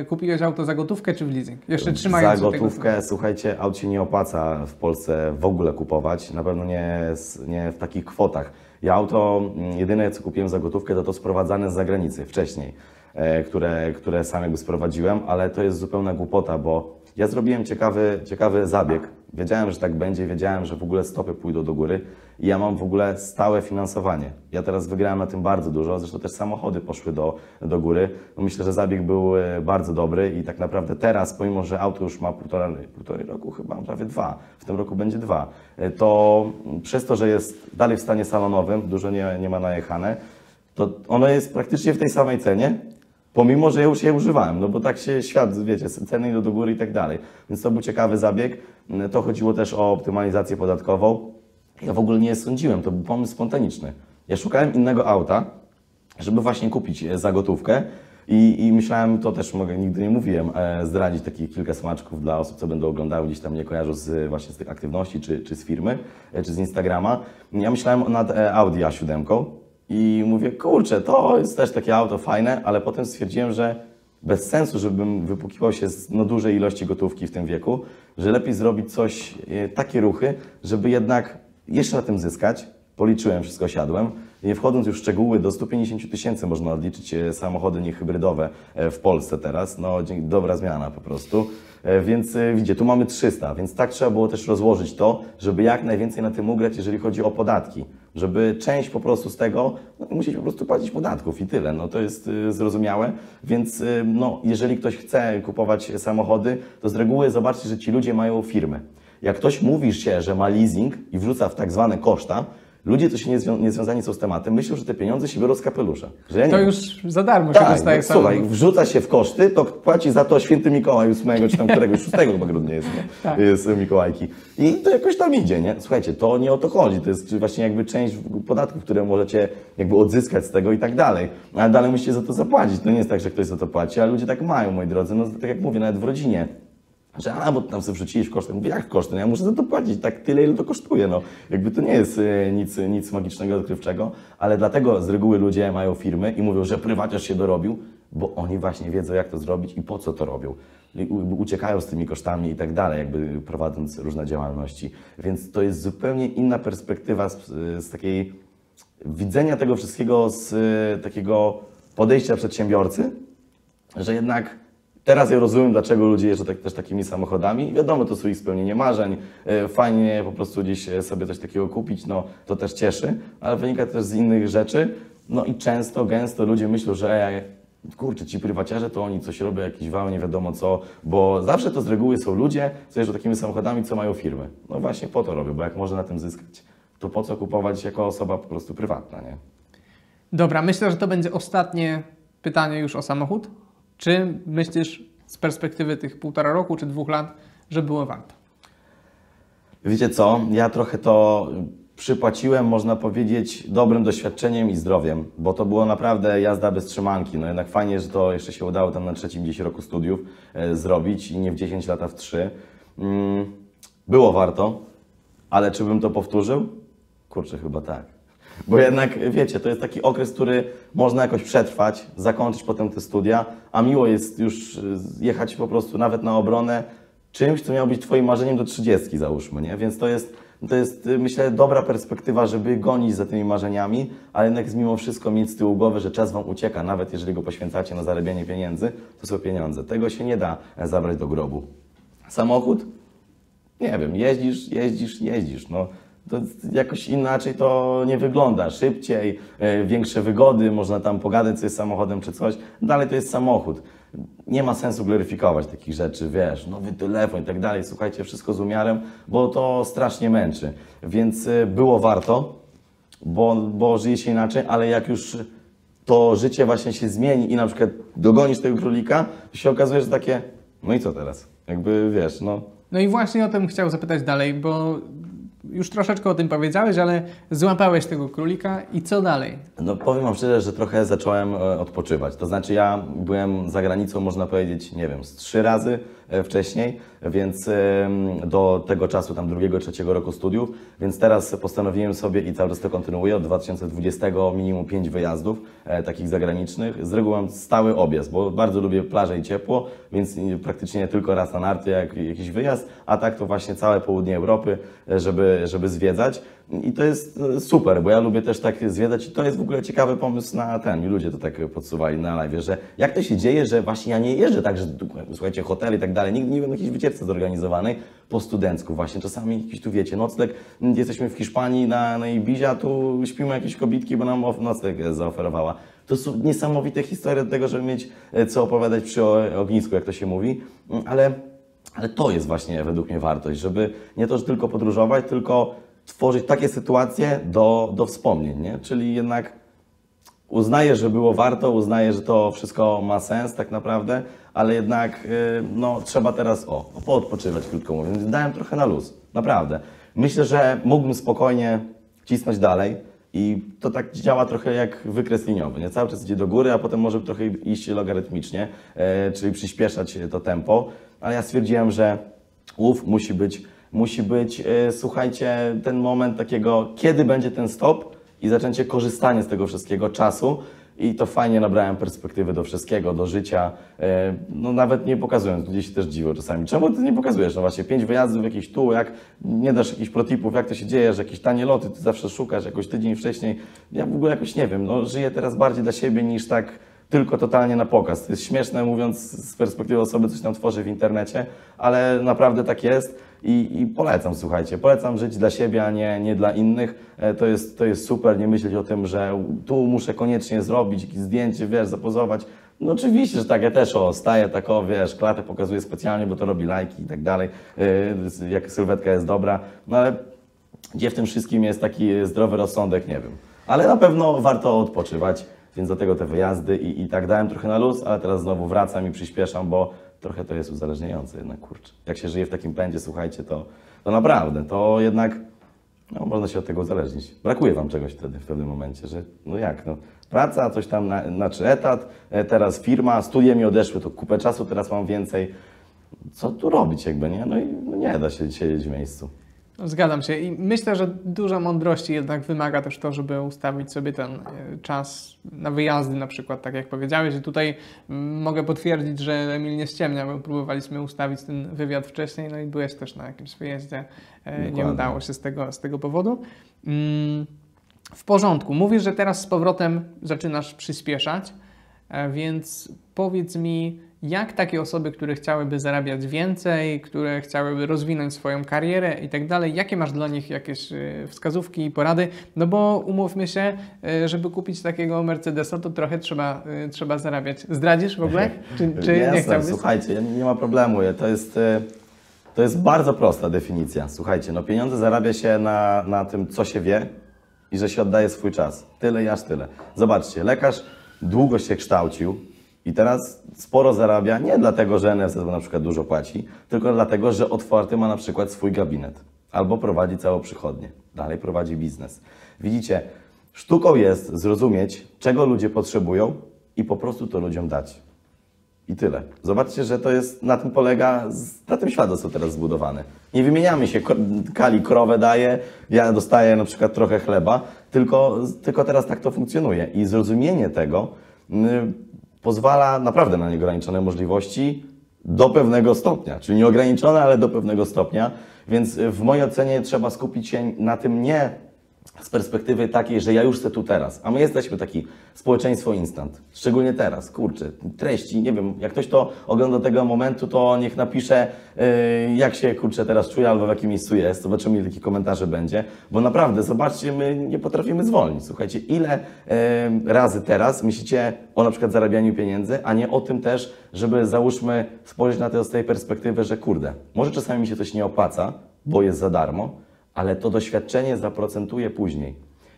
y, kupiłeś auto za gotówkę czy w leasing? Jeszcze trzymając Za gotówkę, tego... słuchajcie, aut się nie opłaca w Polsce w ogóle kupować, na pewno nie, nie w takich kwotach. Ja auto, mm, jedyne co kupiłem za gotówkę, to to sprowadzane z zagranicy wcześniej, e, które, które sam jakby sprowadziłem, ale to jest zupełna głupota, bo ja zrobiłem ciekawy, ciekawy zabieg. Wiedziałem, że tak będzie, wiedziałem, że w ogóle stopy pójdą do góry i ja mam w ogóle stałe finansowanie. Ja teraz wygrałem na tym bardzo dużo, zresztą też samochody poszły do, do góry. No myślę, że zabieg był e, bardzo dobry i tak naprawdę teraz, pomimo że auto już ma półtora, półtorej roku, chyba prawie dwa, w tym roku będzie dwa, e, to przez to, że jest dalej w stanie salonowym, dużo nie, nie ma najechane, to ono jest praktycznie w tej samej cenie, pomimo, że ja już je używałem, no bo tak się świat, wiecie, ceny idą do góry i tak dalej. Więc to był ciekawy zabieg. To chodziło też o optymalizację podatkową. Ja w ogóle nie sądziłem, to był pomysł spontaniczny. Ja szukałem innego auta, żeby właśnie kupić e, za gotówkę i, i myślałem, to też mogę, nigdy nie mówiłem, e, zdradzić takich kilka smaczków dla osób, co będą oglądały, gdzieś tam mnie kojarzą z, właśnie z tych aktywności, czy, czy z firmy, e, czy z Instagrama. Ja myślałem nad Audi A7 i mówię, kurczę, to jest też takie auto fajne, ale potem stwierdziłem, że bez sensu, żebym wypukiwał się z no, dużej ilości gotówki w tym wieku, że lepiej zrobić coś, takie ruchy, żeby jednak jeszcze na tym zyskać. Policzyłem, wszystko siadłem. Nie wchodząc już w szczegóły, do 150 tysięcy można odliczyć e, samochody niehybrydowe e, w Polsce teraz. No, dobra zmiana po prostu. E, więc widzicie, tu mamy 300, więc tak trzeba było też rozłożyć to, żeby jak najwięcej na tym ugrać, jeżeli chodzi o podatki. Żeby część po prostu z tego, no, musieć po prostu płacić podatków i tyle. No to jest zrozumiałe. Więc no, jeżeli ktoś chce kupować samochody, to z reguły zobaczcie, że ci ludzie mają firmy. Jak ktoś mówi się, że ma leasing i wrzuca w tak zwane koszta, ludzie, się nie, zwią- nie związani są z tematem, myślą, że te pieniądze się biorą z kapelusza. Że ja To już za darmo się Tak, dostaje no, słuchaj, wrzuca się w koszty, to płaci za to święty Mikołaj 8 czy tam któregoś 6 chyba grudnia jest, nie? Tak. jest Mikołajki. I to jakoś tam idzie, nie? Słuchajcie, to nie o to chodzi, to jest właśnie jakby część podatków, które możecie jakby odzyskać z tego i tak dalej. Ale dalej musicie za to zapłacić, to nie jest tak, że ktoś za to płaci, ale ludzie tak mają, moi drodzy, no tak jak mówię, nawet w rodzinie. Że a, bo tam sobie wrzuciłeś koszty. Mówię, jak koszty? No ja muszę za to płacić tak tyle, ile to kosztuje. No, jakby to nie jest e, nic, nic magicznego, odkrywczego, ale dlatego z reguły ludzie mają firmy i mówią, że prywaciarz się dorobił, bo oni właśnie wiedzą, jak to zrobić i po co to robią. Uciekają z tymi kosztami i tak dalej, jakby prowadząc różne działalności. Więc to jest zupełnie inna perspektywa z, z takiej widzenia tego wszystkiego z e, takiego podejścia przedsiębiorcy, że jednak teraz ja rozumiem, dlaczego ludzie jeżdżą tak, też takimi samochodami. Wiadomo, to są ich spełnienie marzeń. E, Fajnie po prostu gdzieś e, sobie coś takiego kupić, no to też cieszy, ale wynika też z innych rzeczy. No i często, gęsto ludzie myślą, że e, kurczę, ci prywaciarze to oni coś robią, jakiś wał, nie wiadomo co, bo zawsze to z reguły są ludzie, co jeżdżą takimi samochodami, co mają firmy. No właśnie po to robią, bo jak można na tym zyskać, to po co kupować jako osoba po prostu prywatna, nie? Dobra, myślę, że to będzie ostatnie pytanie już o samochód. Czy myślisz z perspektywy tych półtora roku czy dwóch lat, że było warto? Wiecie co, ja trochę to przypłaciłem, można powiedzieć, dobrym doświadczeniem i zdrowiem, bo to było naprawdę jazda bez trzymanki. No jednak fajnie, że to jeszcze się udało tam na trzecim gdzieś roku studiów e, zrobić i nie w 10 lat, a w 3. Mm, było warto, ale czy bym to powtórzył? Kurczę, chyba tak. Bo jednak, wiecie, to jest taki okres, który można jakoś przetrwać, zakończyć potem te studia, a miło jest już y, jechać po prostu nawet na obronę czymś, co miało być Twoim marzeniem do 30, załóżmy, nie? Więc to jest, to jest, y, myślę, dobra perspektywa, żeby gonić za tymi marzeniami, ale jednak mimo wszystko mieć z tyłu głowy, że czas Wam ucieka, nawet jeżeli go poświęcacie na zarabianie pieniędzy, to są pieniądze. Tego się nie da e, zabrać do grobu. Samochód? Nie wiem, jeździsz, jeździsz, jeździsz. No, to jakoś inaczej to nie wygląda. Szybciej, e, większe wygody, można tam pogadać coś z samochodem czy coś. Dalej to jest samochód. Nie ma sensu gloryfikować takich rzeczy, wiesz, nowy telefon i tak dalej. Słuchajcie, wszystko z umiarem, bo to strasznie męczy. Więc e, było warto, bo, bo żyje się inaczej, ale jak już to życie właśnie się zmieni i na przykład dogonisz tego królika, to się okazuje, że takie, no i co teraz? Jakby wiesz, no No i właśnie o tym chciał zapytać dalej, bo już troszeczkę o tym powiedziałeś, ale złapałeś tego królika i co dalej? No powiem Wam szczerze, że trochę zacząłem e, odpoczywać. To znaczy ja byłem za granicą, można powiedzieć, nie wiem, z trzy razy wcześniej, więc do tego czasu, tam drugiego, trzeciego roku studiów, więc teraz postanowiłem sobie i cały czas to kontynuuję, od 2020 minimum pięć wyjazdów e, takich zagranicznych. Z reguły mam stały objazd, bo bardzo lubię plażę i ciepło, więc nie- praktycznie nie tylko raz na narty, jak jakiś wyjazd, a tak to właśnie całe południe Europy, e, żeby, żeby zwiedzać. I to jest e, super, bo ja lubię też tak zwiedzać i to jest w ogóle ciekawy pomysł na ten. Mi ludzie to tak podsuwali na live, że jak to się dzieje, że właśnie ja nie jeżdżę tak, że słuchajcie, hotel i tak dalej. Nigdy nie byłem jakiejś wycieczce zorganizowanej po studencku właśnie. Czasami jakiś tu wiecie, nocleg, m, jesteśmy w Hiszpanii na, na Ibizia, tu śpimy jakieś kobitki, bo nam nocleg zaoferowała. To są niesamowite historie do tego, żeby mieć e, co opowiadać przy ognisku, jak to się mówi, Mm, ale ale to jest właśnie według mnie wartość, żeby nie to, że tylko podróżować, tylko tworzyć takie sytuacje do, do wspomnień, nie? Czyli jednak uznaję, że było warto, uznaję, że to wszystko ma sens tak naprawdę, ale jednak y, no, trzeba teraz o, poodpoczywać, krótko mówiąc. Dałem trochę na luz, naprawdę. Myślę, że mógłbym spokojnie cisnąć dalej i to tak działa trochę jak wykres liniowy, nie? Cały czas idzie do góry, a potem może trochę iść logarytmicznie, e, czyli przyspieszać to tempo, ale ja stwierdziłem, że łów musi być, musi być, e, słuchajcie, ten moment takiego, kiedy będzie ten stop i zaczęcie korzystanie z tego wszystkiego czasu. I to fajnie nabrałem perspektywy do wszystkiego, do życia. E, No nawet nie pokazując, ludzie się też dziwią czasami. Czemu ty nie pokazujesz? No właśnie, pięć wyjazdów jakiś tu, jak nie dasz jakichś protipów, jak to się dzieje, że jakieś tanie loty ty zawsze szukasz, jakoś tydzień wcześniej. Ja w ogóle jakoś nie wiem, no żyję teraz bardziej dla siebie niż tak tylko totalnie na pokaz. To jest śmieszne mówiąc z perspektywy osoby, coś tam tworzy w internecie, ale naprawdę tak jest i, i polecam, słuchajcie, polecam żyć dla siebie, a nie, nie dla innych. E, To jest, to jest super, nie myśleć o tym, że tu muszę koniecznie zrobić jakieś zdjęcie, wiesz, zapozować. No oczywiście, że tak, ja też o, staję tak, o, wiesz, klatę pokazuję specjalnie, bo to robi lajki i tak dalej, e, jak sylwetka jest dobra, no ale gdzie w tym wszystkim jest taki zdrowy rozsądek, nie wiem. Ale na pewno warto odpoczywać, więc do tego te wyjazdy i, i tak dałem trochę na luz, ale teraz znowu wracam i przyspieszam, bo trochę to jest uzależniające jednak, kurczę. Jak się żyje w takim pędzie, słuchajcie, to, to naprawdę, to jednak no, można się od tego uzależnić. Brakuje Wam czegoś wtedy, w pewnym momencie, że no jak, no, praca, coś tam, na, znaczy etat, e, teraz firma, studia mi odeszły, to kupę czasu teraz mam więcej. Co tu robić jakby, nie? No i no nie da się siedzieć w miejscu. Zgadzam się i myślę, że dużo mądrości jednak wymaga też to, żeby ustawić sobie ten e, czas na wyjazdy na przykład, tak jak powiedziałeś. I tutaj mm, mogę potwierdzić, że Emil nie ściemnia, bo próbowaliśmy ustawić ten wywiad wcześniej, no i byłeś też na jakimś wyjeździe. E, Nie Dokładnie. udało się z tego, z tego powodu. Mm, W porządku. Mówisz, że teraz z powrotem zaczynasz przyspieszać, e, więc powiedz mi, jak takie osoby, które chciałyby zarabiać więcej, które chciałyby rozwinąć swoją karierę i tak dalej, jakie masz dla nich jakieś e, wskazówki i porady? No bo umówmy się, e, żeby kupić takiego Mercedesa, to trochę trzeba, e, trzeba zarabiać. Zdradzisz w ogóle? Czy, czy nie Jasne, chciałbyś? Słuchajcie, nie ma problemu. To jest, to jest bardzo prosta definicja. Słuchajcie, no pieniądze zarabia się na, na tym, co się wie i że się oddaje swój czas. Tyle i aż tyle. Zobaczcie, lekarz długo się kształcił i teraz sporo zarabia nie dlatego, że NFZ na przykład dużo płaci, tylko dlatego, że otwarty ma na przykład swój gabinet albo prowadzi całą przychodnię. Dalej prowadzi biznes. Widzicie, sztuką jest zrozumieć, czego ludzie potrzebują i po prostu to ludziom dać. I tyle. Zobaczcie, że to jest, na tym polega, na tym świat teraz zbudowany. Nie wymieniamy się, Kali krowę daje, ja dostaję na przykład trochę chleba, tylko, tylko teraz tak to funkcjonuje. I zrozumienie tego pozwala naprawdę na nieograniczone możliwości do pewnego stopnia. Czyli nieograniczone, ale do pewnego stopnia. Więc w mojej ocenie trzeba skupić się na tym nie z perspektywy takiej, że ja już chcę tu teraz. A my jesteśmy taki społeczeństwo instant. Szczególnie teraz. Kurczę, treści, nie wiem, jak ktoś to ogląda tego momentu, to niech napisze, yy, jak się kurczę teraz czuje albo w jakim miejscu jest. Zobaczymy, ile takich komentarzy będzie. Bo naprawdę, zobaczcie, my nie potrafimy zwolnić. Słuchajcie, ile yy, razy teraz myślicie o na przykład zarabianiu pieniędzy, a nie o tym też, żeby załóżmy spojrzeć na to z tej perspektywy, że kurde, może czasami mi się coś nie opłaca, bo jest za darmo, ale to doświadczenie zaprocentuje później.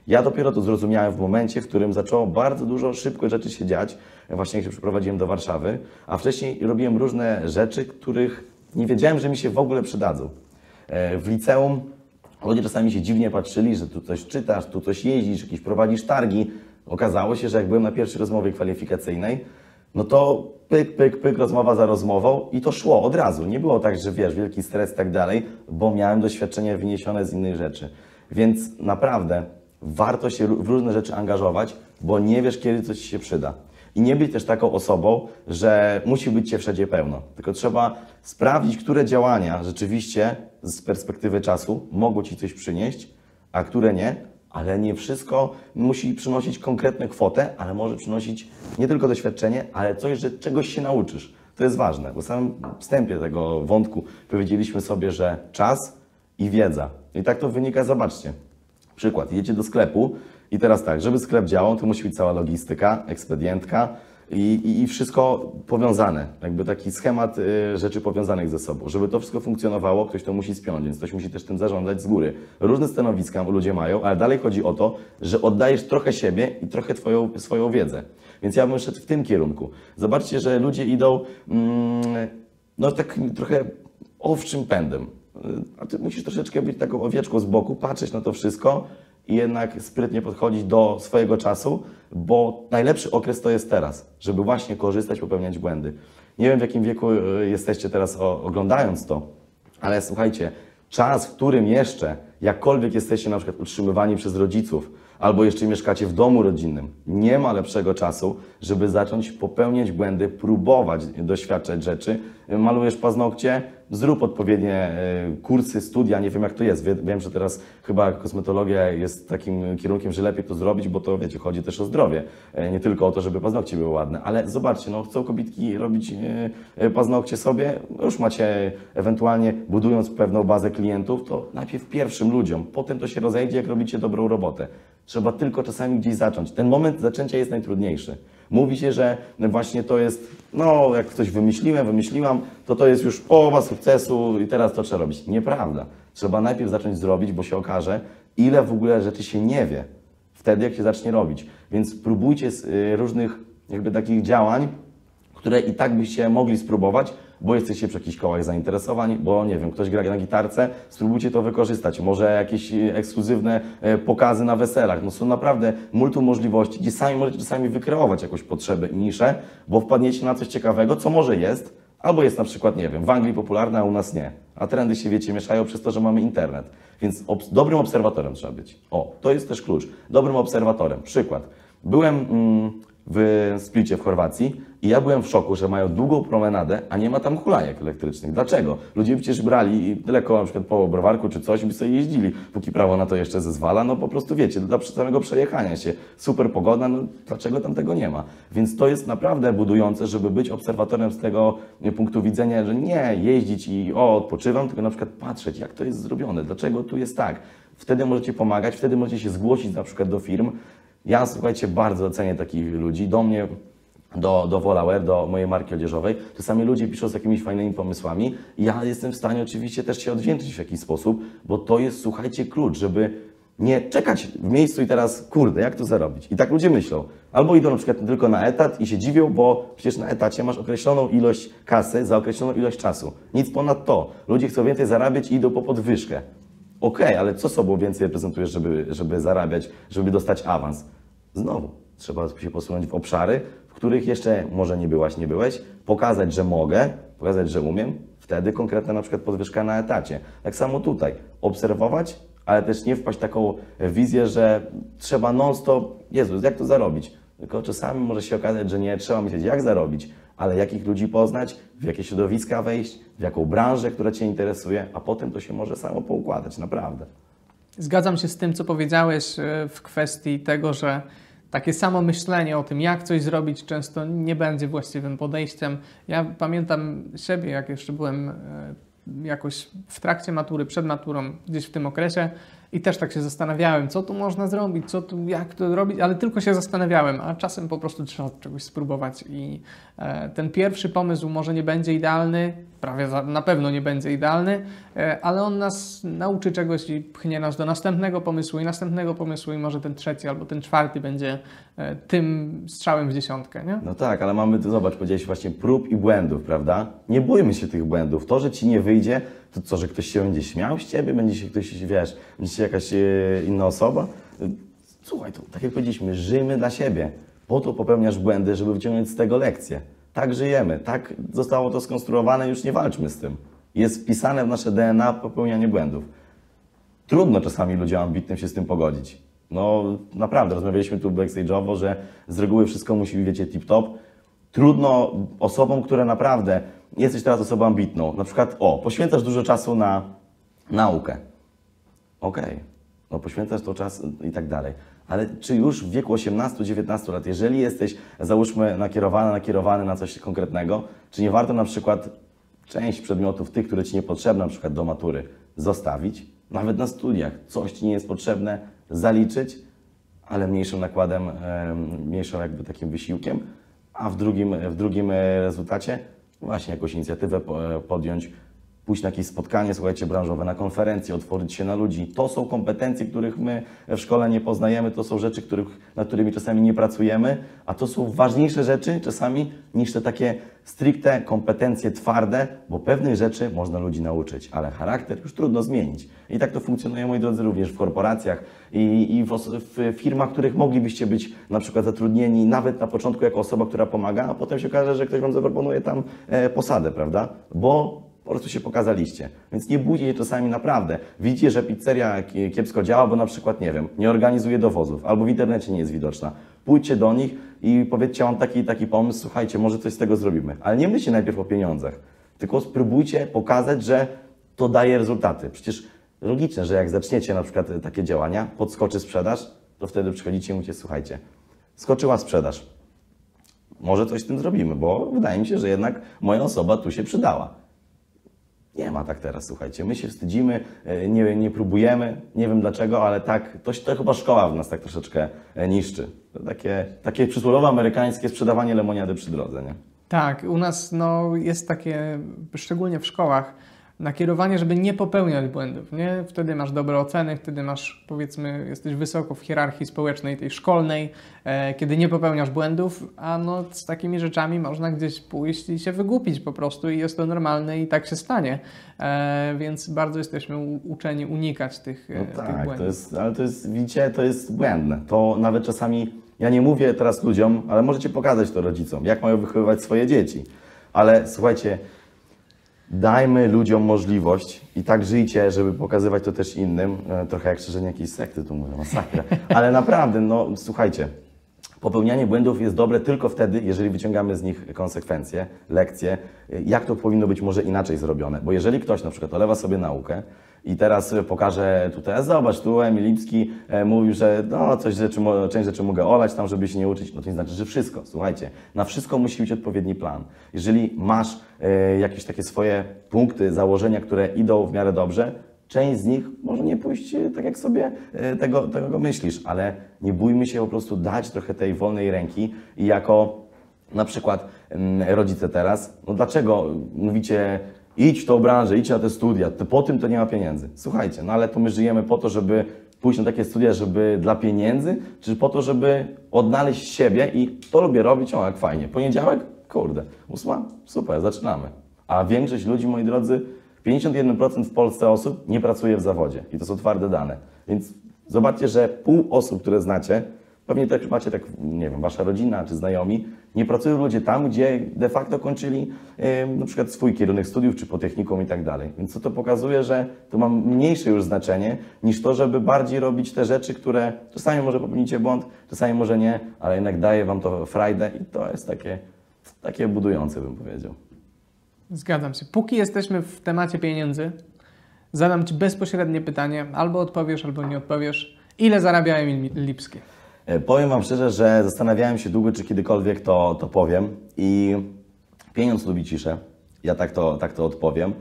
Ja dopiero to zrozumiałem w momencie, w którym zaczęło bardzo dużo szybko rzeczy się dziać, właśnie jak się przeprowadziłem do Warszawy, a wcześniej robiłem różne rzeczy, których nie wiedziałem, że mi się w ogóle przydadzą. E, W liceum ludzie czasami się dziwnie patrzyli, że tu coś czytasz, tu coś jeździsz, jakieś prowadzisz targi. Okazało się, że jak byłem na pierwszej rozmowie kwalifikacyjnej, no to pyk, pyk, pyk, rozmowa za rozmową i to szło od razu. Nie było tak, że wiesz, wielki stres i tak dalej, bo miałem doświadczenie wyniesione z innych rzeczy. Więc naprawdę warto się w różne rzeczy angażować, bo nie wiesz, kiedy coś ci się przyda. I nie być też taką osobą, że musi być cię wszędzie pełno. Tylko trzeba sprawdzić, które działania rzeczywiście z perspektywy czasu mogą ci coś przynieść, a które nie, ale nie wszystko musi przynosić konkretną kwotę, ale może przynosić nie tylko doświadczenie, ale coś, że czegoś się nauczysz. To jest ważne, bo w samym wstępie tego wątku powiedzieliśmy sobie, że czas i wiedza. I tak to wynika, zobaczcie. Przykład, jedziecie do sklepu i teraz tak, żeby sklep działał, to musi być cała logistyka, ekspedientka i, i, wszystko powiązane. Jakby taki schemat y, rzeczy powiązanych ze sobą. Żeby to wszystko funkcjonowało, ktoś to musi spiąć, więc ktoś musi też tym zarządzać z góry. Różne stanowiska ludzie mają, ale dalej chodzi o to, że oddajesz trochę siebie i trochę twoją, swoją wiedzę. Więc ja bym szedł w tym kierunku. Zobaczcie, że ludzie idą mm, no tak trochę owczym pędem. A ty musisz troszeczkę być taką owieczką z boku, patrzeć na to wszystko i jednak sprytnie podchodzić do swojego czasu, bo najlepszy okres to jest teraz, żeby właśnie korzystać, popełniać błędy. Nie wiem, w jakim wieku y, jesteście teraz oglądając to, ale słuchajcie, czas, w którym jeszcze jakkolwiek jesteście na przykład utrzymywani przez rodziców, albo jeszcze mieszkacie w domu rodzinnym, nie ma lepszego czasu, żeby zacząć popełniać błędy, próbować doświadczać rzeczy. Malujesz paznokcie, zrób odpowiednie e, kursy, studia, nie wiem jak to jest. Wie- Wiem, że teraz chyba kosmetologia jest takim kierunkiem, że lepiej to zrobić, bo to wiecie, chodzi też o zdrowie. E, Nie tylko o to, żeby paznokcie były ładne, ale zobaczcie, no chcą kobietki robić e, paznokcie sobie, no już macie ewentualnie budując pewną bazę klientów, to najpierw pierwszym ludziom, potem to się rozejdzie, jak robicie dobrą robotę. Trzeba tylko czasami gdzieś zacząć. Ten moment zaczęcia jest najtrudniejszy. Mówi się, że właśnie to jest, no jak coś wymyśliłem, wymyśliłam, to to jest już połowa sukcesu i teraz to trzeba robić. Nieprawda. Trzeba najpierw zacząć zrobić, bo się okaże, ile w ogóle rzeczy się nie wie. Wtedy, jak się zacznie robić. Więc próbujcie z y, różnych jakby takich działań, które i tak byście mogli spróbować, bo jesteście przy jakichś kołach zainteresowań, bo nie wiem, ktoś gra na gitarce, spróbujcie to wykorzystać. Może jakieś e, ekskluzywne e, pokazy na weselach. No są naprawdę multum możliwości, gdzie sami możecie czasami wykreować jakąś potrzebę i niszę, bo wpadniecie na coś ciekawego, co może jest, albo jest na przykład, nie wiem, w Anglii popularne, a u nas nie. A trendy się, wiecie, mieszają przez to, że mamy internet. Więc obs- dobrym obserwatorem trzeba być. O, to jest też klucz. Dobrym obserwatorem. Przykład. Byłem mm, w Splicie w Chorwacji i ja byłem w szoku, że mają długą promenadę, a nie ma tam hulajek elektrycznych. Dlaczego? Ludzie przecież brali tyle koło na przykład po browarku czy coś, by sobie jeździli, póki prawo na to jeszcze zezwala. No po prostu wiecie, dla samego przejechania się. Super pogoda, no dlaczego tam tego nie ma? Więc to jest naprawdę budujące, żeby być obserwatorem z tego punktu widzenia, że nie jeździć i o, odpoczywam, tylko na przykład patrzeć, jak to jest zrobione, dlaczego tu jest tak. Wtedy możecie pomagać, wtedy możecie się zgłosić na przykład do firm. Ja, słuchajcie, bardzo cenię takich ludzi. Do mnie, do, do Volaware, do mojej marki odzieżowej, czasami ludzie piszą z jakimiś fajnymi pomysłami ja jestem w stanie oczywiście też się odwdzięczyć w jakiś sposób, bo to jest, słuchajcie, klucz, żeby nie czekać w miejscu i teraz, kurde, jak to zarobić? I tak ludzie myślą. Albo idą na przykład tylko na etat i się dziwią, bo przecież na etacie masz określoną ilość kasy za określoną ilość czasu. Nic ponad to. Ludzie chcą więcej zarabiać i idą po podwyżkę. Okej, ale co sobą więcej reprezentujesz, żeby, żeby zarabiać, żeby dostać awans? Znowu, trzeba się posunąć w obszary, w których jeszcze może nie byłaś, nie byłeś, pokazać, że mogę, pokazać, że umiem, wtedy konkretna na przykład podwyżka na etacie. Tak samo tutaj, obserwować, ale też nie wpaść w taką wizję, że trzeba non-stop, Jezus, jak to zarobić? Tylko czasami może się okazać, że nie trzeba myśleć, jak zarobić, ale jakich ludzi poznać, w jakie środowiska wejść, w jaką branżę, która Cię interesuje, a potem to się może samo poukładać, naprawdę. Zgadzam się z tym, co powiedziałeś e, w kwestii tego, że takie samo myślenie o tym, jak coś zrobić, często nie będzie właściwym podejściem. Ja pamiętam siebie, jak jeszcze byłem e, jakoś w trakcie matury, przed maturą, gdzieś w tym okresie i też tak się zastanawiałem, co tu można zrobić, co tu, jak to robić, ale tylko się zastanawiałem, a czasem po prostu trzeba czegoś spróbować i e, ten pierwszy pomysł może nie będzie idealny, prawie za, na pewno nie będzie idealny, e, ale on nas nauczy czegoś i pchnie nas do następnego pomysłu i następnego pomysłu i może ten trzeci albo ten czwarty będzie e, tym strzałem w dziesiątkę, nie? No tak, ale mamy zobacz, powiedziałeś właśnie prób i błędów, prawda? Nie bójmy się tych błędów. To, że ci nie wyjdzie, to co, że ktoś się będzie śmiał z ciebie, będzie się ktoś, wiesz, będzie się jakaś e, inna osoba? Słuchaj, to, tak jak powiedzieliśmy, żyjmy dla siebie. Po to popełniasz błędy, żeby wyciągnąć z tego lekcje. Tak żyjemy, tak zostało to skonstruowane, już nie walczmy z tym. Jest wpisane w nasze DNA popełnianie błędów. Trudno czasami ludziom ambitnym się z tym pogodzić. No naprawdę, rozmawialiśmy tu backstage'owo, że z reguły wszystko musi być, wiecie, tip-top. Trudno osobom, które naprawdę, jesteś teraz osobą ambitną, na przykład, o, poświęcasz dużo czasu na naukę. Okej, no poświęcasz to czas i tak dalej. Ale czy już w wieku 18-19 lat, jeżeli jesteś, załóżmy, nakierowany, nakierowany na coś konkretnego, czy nie warto na przykład część przedmiotów, tych, które Ci niepotrzebne, na przykład do matury, zostawić? Nawet na studiach coś Ci nie jest potrzebne, zaliczyć, ale mniejszym nakładem, em, mniejszym jakby takim wysiłkiem, a w drugim, w drugim e, rezultacie właśnie jakąś inicjatywę e, podjąć, pójść na jakieś spotkanie, słuchajcie, branżowe, na konferencję, otworzyć się na ludzi. To są kompetencje, których my w szkole nie poznajemy, to są rzeczy, których, nad którymi czasami nie pracujemy, a to są ważniejsze rzeczy czasami niż te takie stricte kompetencje twarde, bo pewnych rzeczy można ludzi nauczyć, ale charakter już trudno zmienić. I tak to funkcjonuje, moi drodzy, również w korporacjach i, i w, w firmach, których moglibyście być na przykład zatrudnieni nawet na początku jako osoba, która pomaga, a potem się okaże, że ktoś Wam zaproponuje tam e, posadę, prawda? Bo po prostu się pokazaliście. Więc nie bójcie się czasami naprawdę. Widzicie, że pizzeria ki- kiepsko działa, bo na przykład, nie wiem, nie organizuje dowozów, albo w internecie nie jest widoczna. Pójdźcie do nich i powiedzcie, mam taki taki pomysł, słuchajcie, może coś z tego zrobimy. Ale nie myślcie najpierw o pieniądzach, tylko spróbujcie pokazać, że to daje rezultaty. Przecież logiczne, że jak zaczniecie na przykład takie działania, podskoczy sprzedaż, to wtedy przychodzicie i mówicie, słuchajcie, skoczyła sprzedaż. Może coś z tym zrobimy, bo wydaje mi się, że jednak moja osoba tu się przydała. Nie ma tak teraz, słuchajcie. My się wstydzimy, e, nie, nie próbujemy, nie wiem dlaczego, ale tak, to, to chyba szkoła w nas tak troszeczkę e, niszczy. To takie, takie przysłowiowe amerykańskie sprzedawanie lemoniady przy drodze, nie? Tak, u nas no, jest takie, szczególnie w szkołach, nakierowanie, żeby nie popełniać błędów, nie? Wtedy masz dobre oceny, wtedy masz, powiedzmy, jesteś wysoko w hierarchii społecznej, tej szkolnej, e, kiedy nie popełniasz błędów, a no z takimi rzeczami można gdzieś pójść i się wygłupić po prostu i jest to normalne i tak się stanie, e, więc bardzo jesteśmy uczeni unikać tych, e, No tych tak, błędów. to jest, ale to jest, widzicie, to jest błędne. To nawet czasami, ja nie mówię teraz ludziom, ale możecie pokazać to rodzicom, jak mają wychowywać swoje dzieci. Ale słuchajcie, dajmy ludziom możliwość i tak żyjcie, żeby pokazywać to też innym. E, Trochę jak szerzenie jakiejś sekty, tu mówię, masakra. Ale naprawdę, no słuchajcie, Popełnianie błędów jest dobre tylko wtedy, jeżeli wyciągamy z nich konsekwencje, lekcje, jak to powinno być może inaczej zrobione. Bo jeżeli ktoś na przykład olewa sobie naukę i teraz pokaże tutaj, zobacz, tu Emil Lipski e, mówił, że no, coś rzeczy, część rzeczy mogę olać tam, żeby się nie uczyć, no to nie znaczy, że wszystko. Słuchajcie, na wszystko musi być odpowiedni plan. Jeżeli masz e, jakieś takie swoje punkty, założenia, które idą w miarę dobrze, Część z nich może nie pójść e, tak, jak sobie e, tego, tego myślisz, ale nie bójmy się po prostu dać trochę tej wolnej ręki i jako na przykład mm, rodzice teraz, no dlaczego mówicie idź w tą branżę, idź na te studia, to po tym to nie ma pieniędzy. Słuchajcie, no ale to my żyjemy po to, żeby pójść na takie studia, żeby dla pieniędzy, czy po to, żeby odnaleźć siebie i to lubię robić, o jak fajnie. Poniedziałek, kurde, ósma, super, zaczynamy. A większość ludzi, moi drodzy, 51% w Polsce osób nie pracuje w zawodzie i to są twarde dane. Więc zobaczcie, że pół osób, które znacie, pewnie tak macie tak, nie wiem, wasza rodzina czy znajomi, nie pracują ludzie tam, gdzie de facto kończyli e, na przykład swój kierunek studiów czy po technikum i tak dalej. Więc co to pokazuje, że to ma mniejsze już znaczenie niż to, żeby bardziej robić te rzeczy, które czasami może popełnicie błąd, czasami może nie, ale jednak daje wam to frajdę i to jest takie, takie budujące, bym powiedział. Zgadzam się. Póki jesteśmy w temacie pieniędzy, zadam Ci bezpośrednie pytanie, albo odpowiesz, albo nie odpowiesz. Ile zarabia Emil Lipski? E, Powiem Wam szczerze, że zastanawiałem się długo, czy kiedykolwiek to, to powiem i pieniądz lubi ciszę. Ja tak to, tak to odpowiem.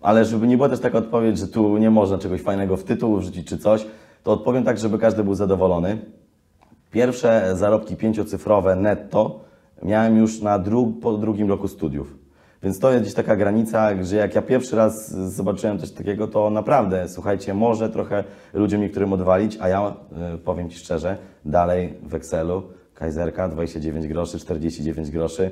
Ale żeby nie była też taka odpowiedź, że tu nie można czegoś fajnego w tytuł wrzucić czy coś, to odpowiem tak, żeby każdy był zadowolony. Pierwsze zarobki pięciocyfrowe netto miałem już na dru po drugim roku studiów. Więc to jest gdzieś taka granica, że jak ja pierwszy raz zobaczyłem coś takiego, to naprawdę, słuchajcie, może trochę ludziom niektórym odwalić, a ja y, powiem Ci szczerze, dalej w Excelu, Kaiserka 29 groszy, 49 groszy,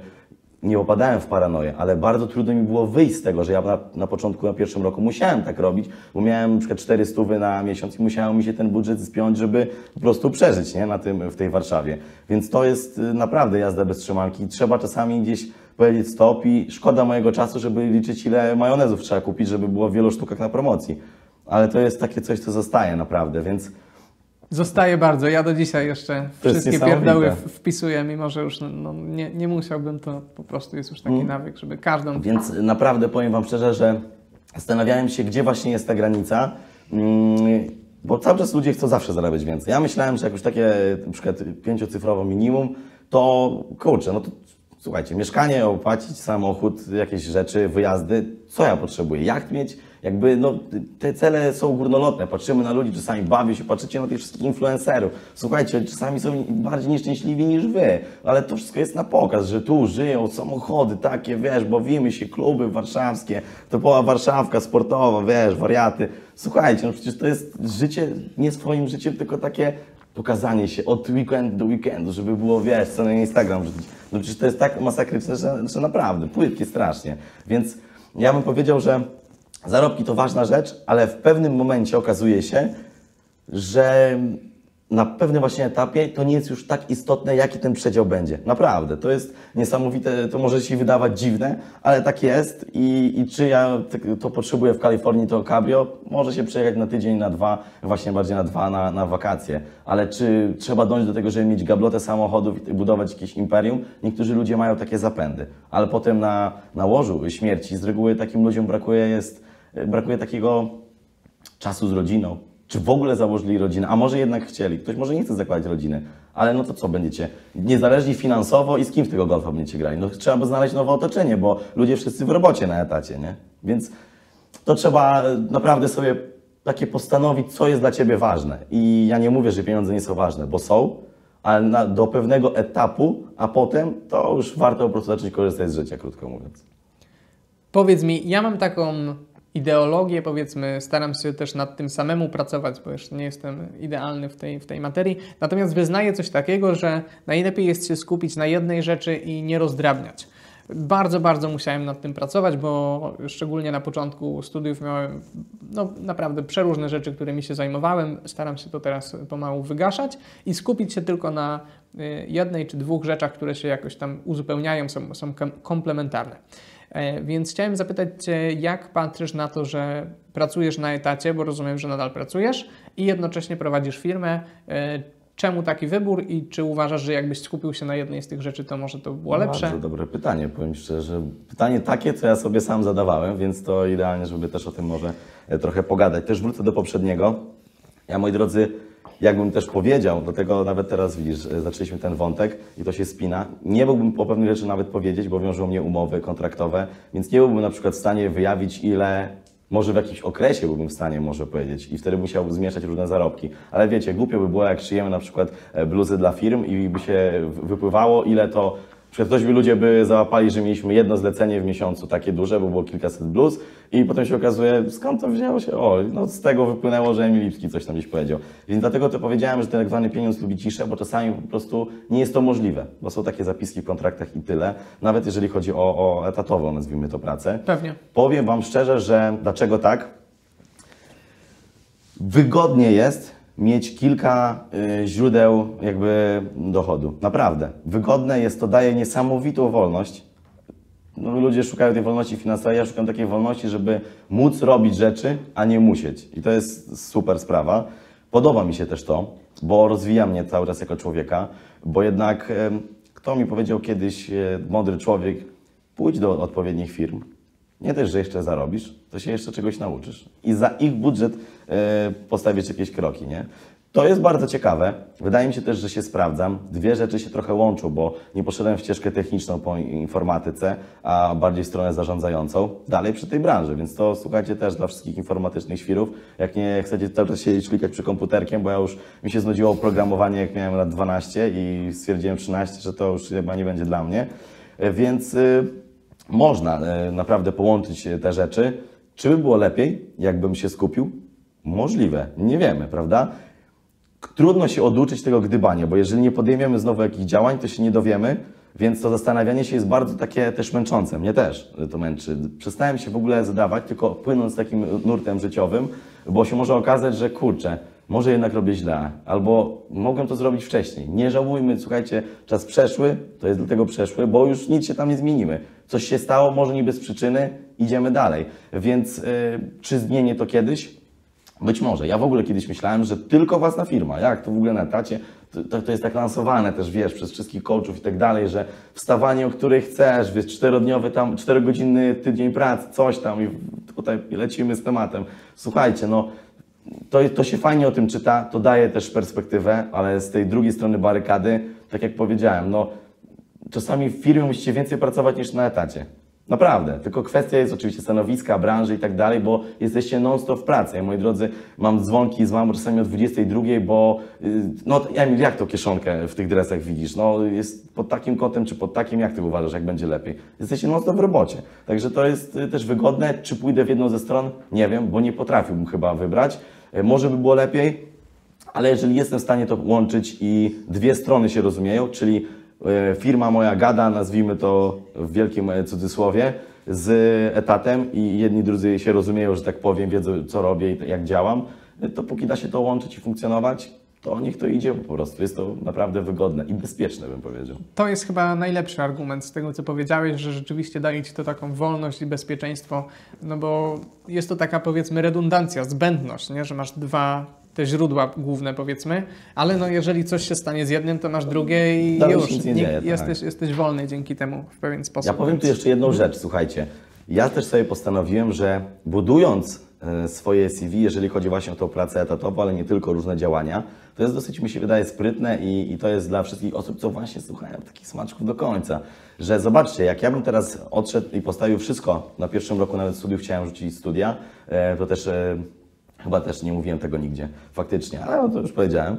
nie opadałem w paranoję, ale bardzo trudno mi było wyjść z tego, że ja na, na początku, na pierwszym roku musiałem tak robić, bo miałem przykład 4 stówy na miesiąc i musiało mi się ten budżet spiąć, żeby po prostu przeżyć nie? Na tym, w tej Warszawie. Więc to jest y, naprawdę jazda bez trzymanki. Trzeba czasami gdzieś powiedzieć stop i szkoda mojego czasu, żeby liczyć ile majonezów trzeba kupić, żeby było w wielu sztukach na promocji. Ale to jest takie coś, co zostaje naprawdę, więc Zostaje bardzo. Ja do dzisiaj jeszcze To wszystkie pierdoły wpisuję, mimo że już no, nie, nie musiałbym, to po prostu jest już taki Mm. nawyk, żeby każdą... Więc naprawdę powiem Wam szczerze, że zastanawiałem się, gdzie właśnie jest ta granica, mm, bo cały czas ludzie chcą zawsze zarabiać więcej. Ja myślałem, że jak już takie na przykład pięciocyfrowe minimum, to kurczę, no to słuchajcie, mieszkanie, opłacić samochód, jakieś rzeczy, wyjazdy, co ja potrzebuję? Jak mieć? Jakby no, te cele są górnolotne. Patrzymy na ludzi, czasami bawię się, patrzycie na tych wszystkich influencerów. Słuchajcie, czasami są bardziej nieszczęśliwi niż wy, ale to wszystko jest na pokaz, że tu żyją samochody takie, wiesz, bawimy się, kluby warszawskie, to była Warszawka sportowa, wiesz, wariaty. Słuchajcie, no przecież to jest życie nie swoim życiem, tylko takie pokazanie się od weekendu do weekendu, żeby było, wiesz, co na Instagram wrzucić. No przecież to jest tak masakryczne, że, że naprawdę, płytkie strasznie. Więc ja bym powiedział, że zarobki to ważna rzecz, ale w pewnym momencie okazuje się, że na pewnym właśnie etapie to nie jest już tak istotne, jaki ten przedział będzie. Naprawdę, to jest niesamowite, to może się wydawać dziwne, ale tak jest i, i czy ja tak- to potrzebuję w Kalifornii, to cabrio, może się przejechać na tydzień, na dwa, właśnie bardziej na dwa, na, na wakacje, ale czy trzeba dążyć do tego, żeby mieć gablotę samochodów i budować jakieś imperium? Niektórzy ludzie mają takie zapędy, ale potem na, na łożu śmierci z reguły takim ludziom brakuje, jest, brakuje takiego czasu z rodziną, czy w ogóle założyli rodzinę, a może jednak chcieli. Ktoś może nie chce zakładać rodziny, ale no to co będziecie? Niezależni finansowo i z kim w tego golfa będziecie grali? No trzeba by znaleźć nowe otoczenie, bo ludzie wszyscy w robocie na etacie, nie? Więc to trzeba naprawdę sobie takie postanowić, co jest dla Ciebie ważne. I ja nie mówię, że pieniądze nie są ważne, bo są, ale na, do pewnego etapu, a potem to już warto po prostu zacząć korzystać z życia, krótko mówiąc. Powiedz mi, ja mam taką ideologię, powiedzmy, staram się też nad tym samemu pracować, bo jeszcze nie jestem idealny w tej, w tej materii. Natomiast wyznaję coś takiego, że najlepiej jest się skupić na jednej rzeczy i nie rozdrabniać. Bardzo, bardzo musiałem nad tym pracować, bo szczególnie na początku studiów miałem no, naprawdę przeróżne rzeczy, którymi się zajmowałem. Staram się to teraz pomału wygaszać i skupić się tylko na y, jednej czy dwóch rzeczach, które się jakoś tam uzupełniają, są, są kom- komplementarne. E, Więc chciałem zapytać Cię, jak patrzysz na to, że pracujesz na etacie, bo rozumiem, że nadal pracujesz i jednocześnie prowadzisz firmę. E, Czemu taki wybór i czy uważasz, że jakbyś skupił się na jednej z tych rzeczy, to może to było lepsze? Bardzo dobre pytanie, powiem szczerze. Pytanie takie, co ja sobie sam zadawałem, więc to idealnie, żeby też o tym może e, trochę pogadać. Też wrócę do poprzedniego. Ja, moi drodzy, jakbym też powiedział, dlatego nawet teraz widzisz, e, zaczęliśmy ten wątek i to się spina. Nie byłbym po pewnych rzeczy nawet powiedzieć, bo wiążą mnie umowy kontraktowe, więc nie byłbym na przykład w stanie wyjawić, ile może w jakimś okresie byłbym w stanie może powiedzieć i wtedy musiał zmieszać różne zarobki. Ale wiecie, głupio by było, jak szyjemy na przykład e, bluzy dla firm i by się wypływało, ile to przykład ktoś by ludzie by załapali, że mieliśmy jedno zlecenie w miesiącu, takie duże, bo było kilkaset bluz i potem się okazuje, skąd to wzięło się? O, no z tego wypłynęło, że Emil Lipski coś tam gdzieś powiedział. Więc dlatego to powiedziałem, że ten tak zwany pieniądz lubi ciszę, bo czasami po prostu nie jest to możliwe, bo są takie zapiski w kontraktach i tyle, nawet jeżeli chodzi o, o etatową, nazwijmy to, pracę. Pewnie. Powiem Wam szczerze, że dlaczego tak? Wygodnie jest mieć kilka y, źródeł jakby dochodu. Naprawdę. Wygodne jest to, daje niesamowitą wolność. No, ludzie szukają tej wolności finansowej, ja szukam takiej wolności, żeby móc robić rzeczy, a nie musieć. I to jest super sprawa. Podoba mi się też to, bo rozwija mnie cały czas jako człowieka, bo jednak kto mi powiedział kiedyś, e, mądry człowiek, pójdź do odpowiednich firm, nie też, że jeszcze zarobisz, to się jeszcze czegoś nauczysz. I za ich budżet e, postawisz jakieś kroki, nie? To jest bardzo ciekawe. Wydaje mi się też, że się sprawdzam. Dwie rzeczy się trochę łączą, bo nie poszedłem w ścieżkę techniczną po informatyce, a bardziej w stronę zarządzającą. Dalej przy tej branży, więc to słuchajcie też dla wszystkich informatycznych świrów. Jak nie chcecie cały czas siedzieć, klikać przy komputerkiem, bo ja już mi się znudziło programowanie, jak miałem lat 12 i stwierdziłem 13, że to już chyba nie będzie dla mnie. E, Więc y, można e, naprawdę połączyć e, te rzeczy. Czy by było lepiej, jakbym się skupił? Możliwe, nie wiemy, prawda? Trudno się oduczyć tego gdybania, bo jeżeli nie podejmiemy znowu jakichś działań, to się nie dowiemy, więc to zastanawianie się jest bardzo takie też męczące. Mnie też to męczy. Przestałem się w ogóle zadawać, tylko płynąc takim nurtem życiowym, bo się może okazać, że kurczę, może jednak robię źle, albo mogłem to zrobić wcześniej. Nie żałujmy, słuchajcie, czas przeszły, to jest dlatego przeszły, bo już nic się tam nie zmienimy. Coś się stało, może nie bez przyczyny, idziemy dalej. Więc y, czy zmienię to kiedyś? Być może. Ja w ogóle kiedyś myślałem, że tylko własna firma, jak to w ogóle na etacie, to, to, to jest tak lansowane też, wiesz, przez wszystkich coachów i tak dalej, że wstawanie, o której chcesz, wiesz, czterodniowy tam, czterogodzinny tydzień pracy, coś tam i tutaj lecimy z tematem. Słuchajcie, no, to, to się fajnie o tym czyta, to daje też perspektywę, ale z tej drugiej strony barykady, tak jak powiedziałem, no, czasami w firmie musicie więcej pracować niż na etacie. Naprawdę. Tylko kwestia jest oczywiście stanowiska, branży i tak dalej, bo jesteście non-stop w pracy. Ja, moi drodzy, mam dzwonki z mamą czasami o 22, bo y, no Emil, jak to kieszonkę w tych dresach widzisz? No jest pod takim kotem czy pod takim, jak ty uważasz, jak będzie lepiej? Jesteście non-stop w robocie. Także to jest y, też wygodne. Czy pójdę w jedną ze stron? Nie wiem, bo nie potrafiłbym chyba wybrać. Y, Może by było lepiej, ale jeżeli jestem w stanie to łączyć i dwie strony się rozumieją, czyli e, firma moja gada, nazwijmy to w wielkim e, cudzysłowie, z etatem i jedni drudzy się rozumieją, że tak powiem, wiedzą co robię i jak działam, e, to póki da się to łączyć i funkcjonować, to niech to idzie po prostu. Jest to naprawdę wygodne i bezpieczne, bym powiedział. To jest chyba najlepszy argument z tego, co powiedziałeś, że rzeczywiście daje Ci to taką wolność i bezpieczeństwo, no bo jest to taka powiedzmy redundancja, zbędność, nie? że masz dwa te źródła główne powiedzmy, ale no jeżeli coś się stanie z jednym, to masz drugie i Dalej już nic nie Nie- dzieje, tak. jesteś, jesteś wolny dzięki temu w pewien sposób. Ja powiem tu jeszcze jedną rzecz, słuchajcie. Ja też sobie postanowiłem, że budując swoje CV, jeżeli chodzi właśnie o tą pracę etatową, ale nie tylko różne działania, to jest dosyć, mi się wydaje, sprytne i, i to jest dla wszystkich osób, co właśnie słuchają takich smaczków do końca. Że zobaczcie, jak ja bym teraz odszedł i postawił wszystko, na pierwszym roku nawet studiów chciałem rzucić studia, e, to też e, chyba też nie mówiłem tego nigdzie, faktycznie, ale no to już powiedziałem.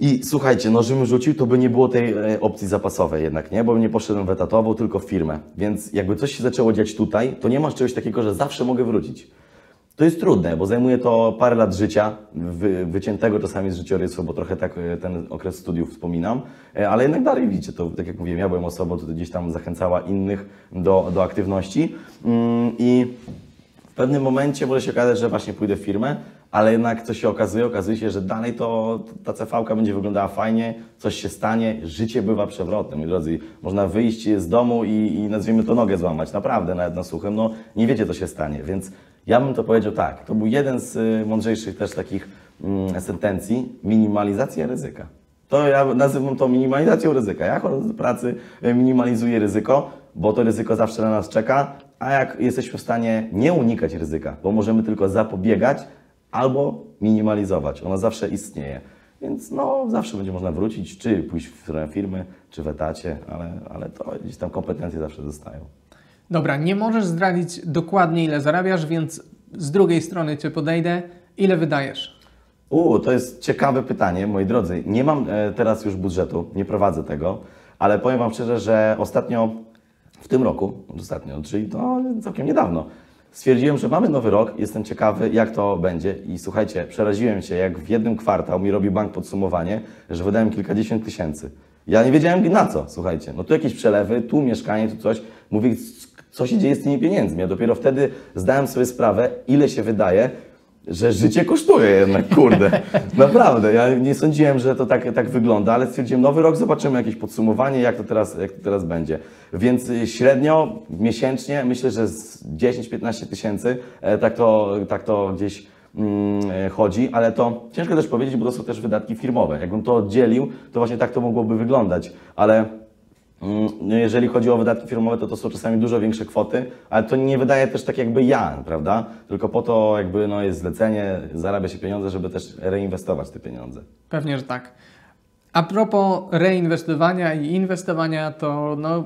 I słuchajcie, no żebym rzucił, to by nie było tej e, opcji zapasowej jednak, nie? Bo nie poszedłem w etatową, tylko w firmę. Więc jakby coś się zaczęło dziać tutaj, to nie masz czegoś takiego, że zawsze mogę wrócić. To jest trudne, bo zajmuje to parę lat życia, wy, wyciętego czasami z życiorysu, bo trochę tak e, ten okres studiów wspominam, e, ale jednak dalej widzicie, to tak jak mówiłem, ja byłem osobą, która gdzieś tam zachęcała innych do, do aktywności. Mm, i w pewnym momencie może się okazać, że właśnie pójdę w firmę, ale jednak co się okazuje, okazuje się, że dalej to ta CV będzie wyglądała fajnie, coś się stanie, życie bywa przewrotne, moi drodzy. Można wyjść z domu i, i nazwijmy to nogę złamać, naprawdę, nawet na suchym, no nie wiecie co się stanie, więc ja bym to powiedział tak, to był jeden z y, mądrzejszych też takich mm, sentencji, minimalizacja ryzyka. To ja nazywam to minimalizacją ryzyka. Ja chodząc do pracy y, minimalizuję ryzyko, bo to ryzyko zawsze na nas czeka, a jak jesteśmy w stanie nie unikać ryzyka, bo możemy tylko zapobiegać albo minimalizować. Ono zawsze istnieje. Więc no, zawsze będzie można wrócić, czy pójść w stronę firmy, czy w etacie, ale, ale to gdzieś tam kompetencje zawsze zostają. Dobra, nie możesz zdradzić dokładnie ile zarabiasz, więc z drugiej strony Cię podejdę. Ile wydajesz? U, to jest ciekawe pytanie, moi drodzy. Nie mam e, teraz już budżetu, nie prowadzę tego, ale powiem Wam szczerze, że ostatnio, w tym roku, ostatnio, czyli to całkiem niedawno, stwierdziłem, że mamy nowy rok, jestem ciekawy, jak to będzie i słuchajcie, przeraziłem się, jak w jednym kwartał mi robi bank podsumowanie, że wydałem kilkadziesiąt tysięcy. Ja nie wiedziałem na co, słuchajcie. No tu jakieś przelewy, tu mieszkanie, tu coś. Mówię, co się dzieje z tymi pieniędzmi? Ja dopiero wtedy zdałem sobie sprawę, ile się wydaje, że życie kosztuje jednak, kurde. Naprawdę, ja nie sądziłem, że to tak, tak wygląda, ale stwierdziłem, nowy rok, zobaczymy jakieś podsumowanie, jak to teraz, jak to teraz będzie. Więc y, średnio, miesięcznie, myślę, że z 10-15 tysięcy, e, tak to, tak to gdzieś mm, e, chodzi, ale to ciężko też powiedzieć, bo to są też wydatki firmowe. Jakbym to oddzielił, to właśnie tak to mogłoby wyglądać, ale jeżeli chodzi o wydatki firmowe, to to są czasami dużo większe kwoty, ale to nie wydaje też tak jakby ja, prawda? Tylko po to jakby no jest zlecenie, zarabia się pieniądze, żeby też reinwestować te pieniądze. Pewnie, że tak. A propos reinwestowania i inwestowania, to no,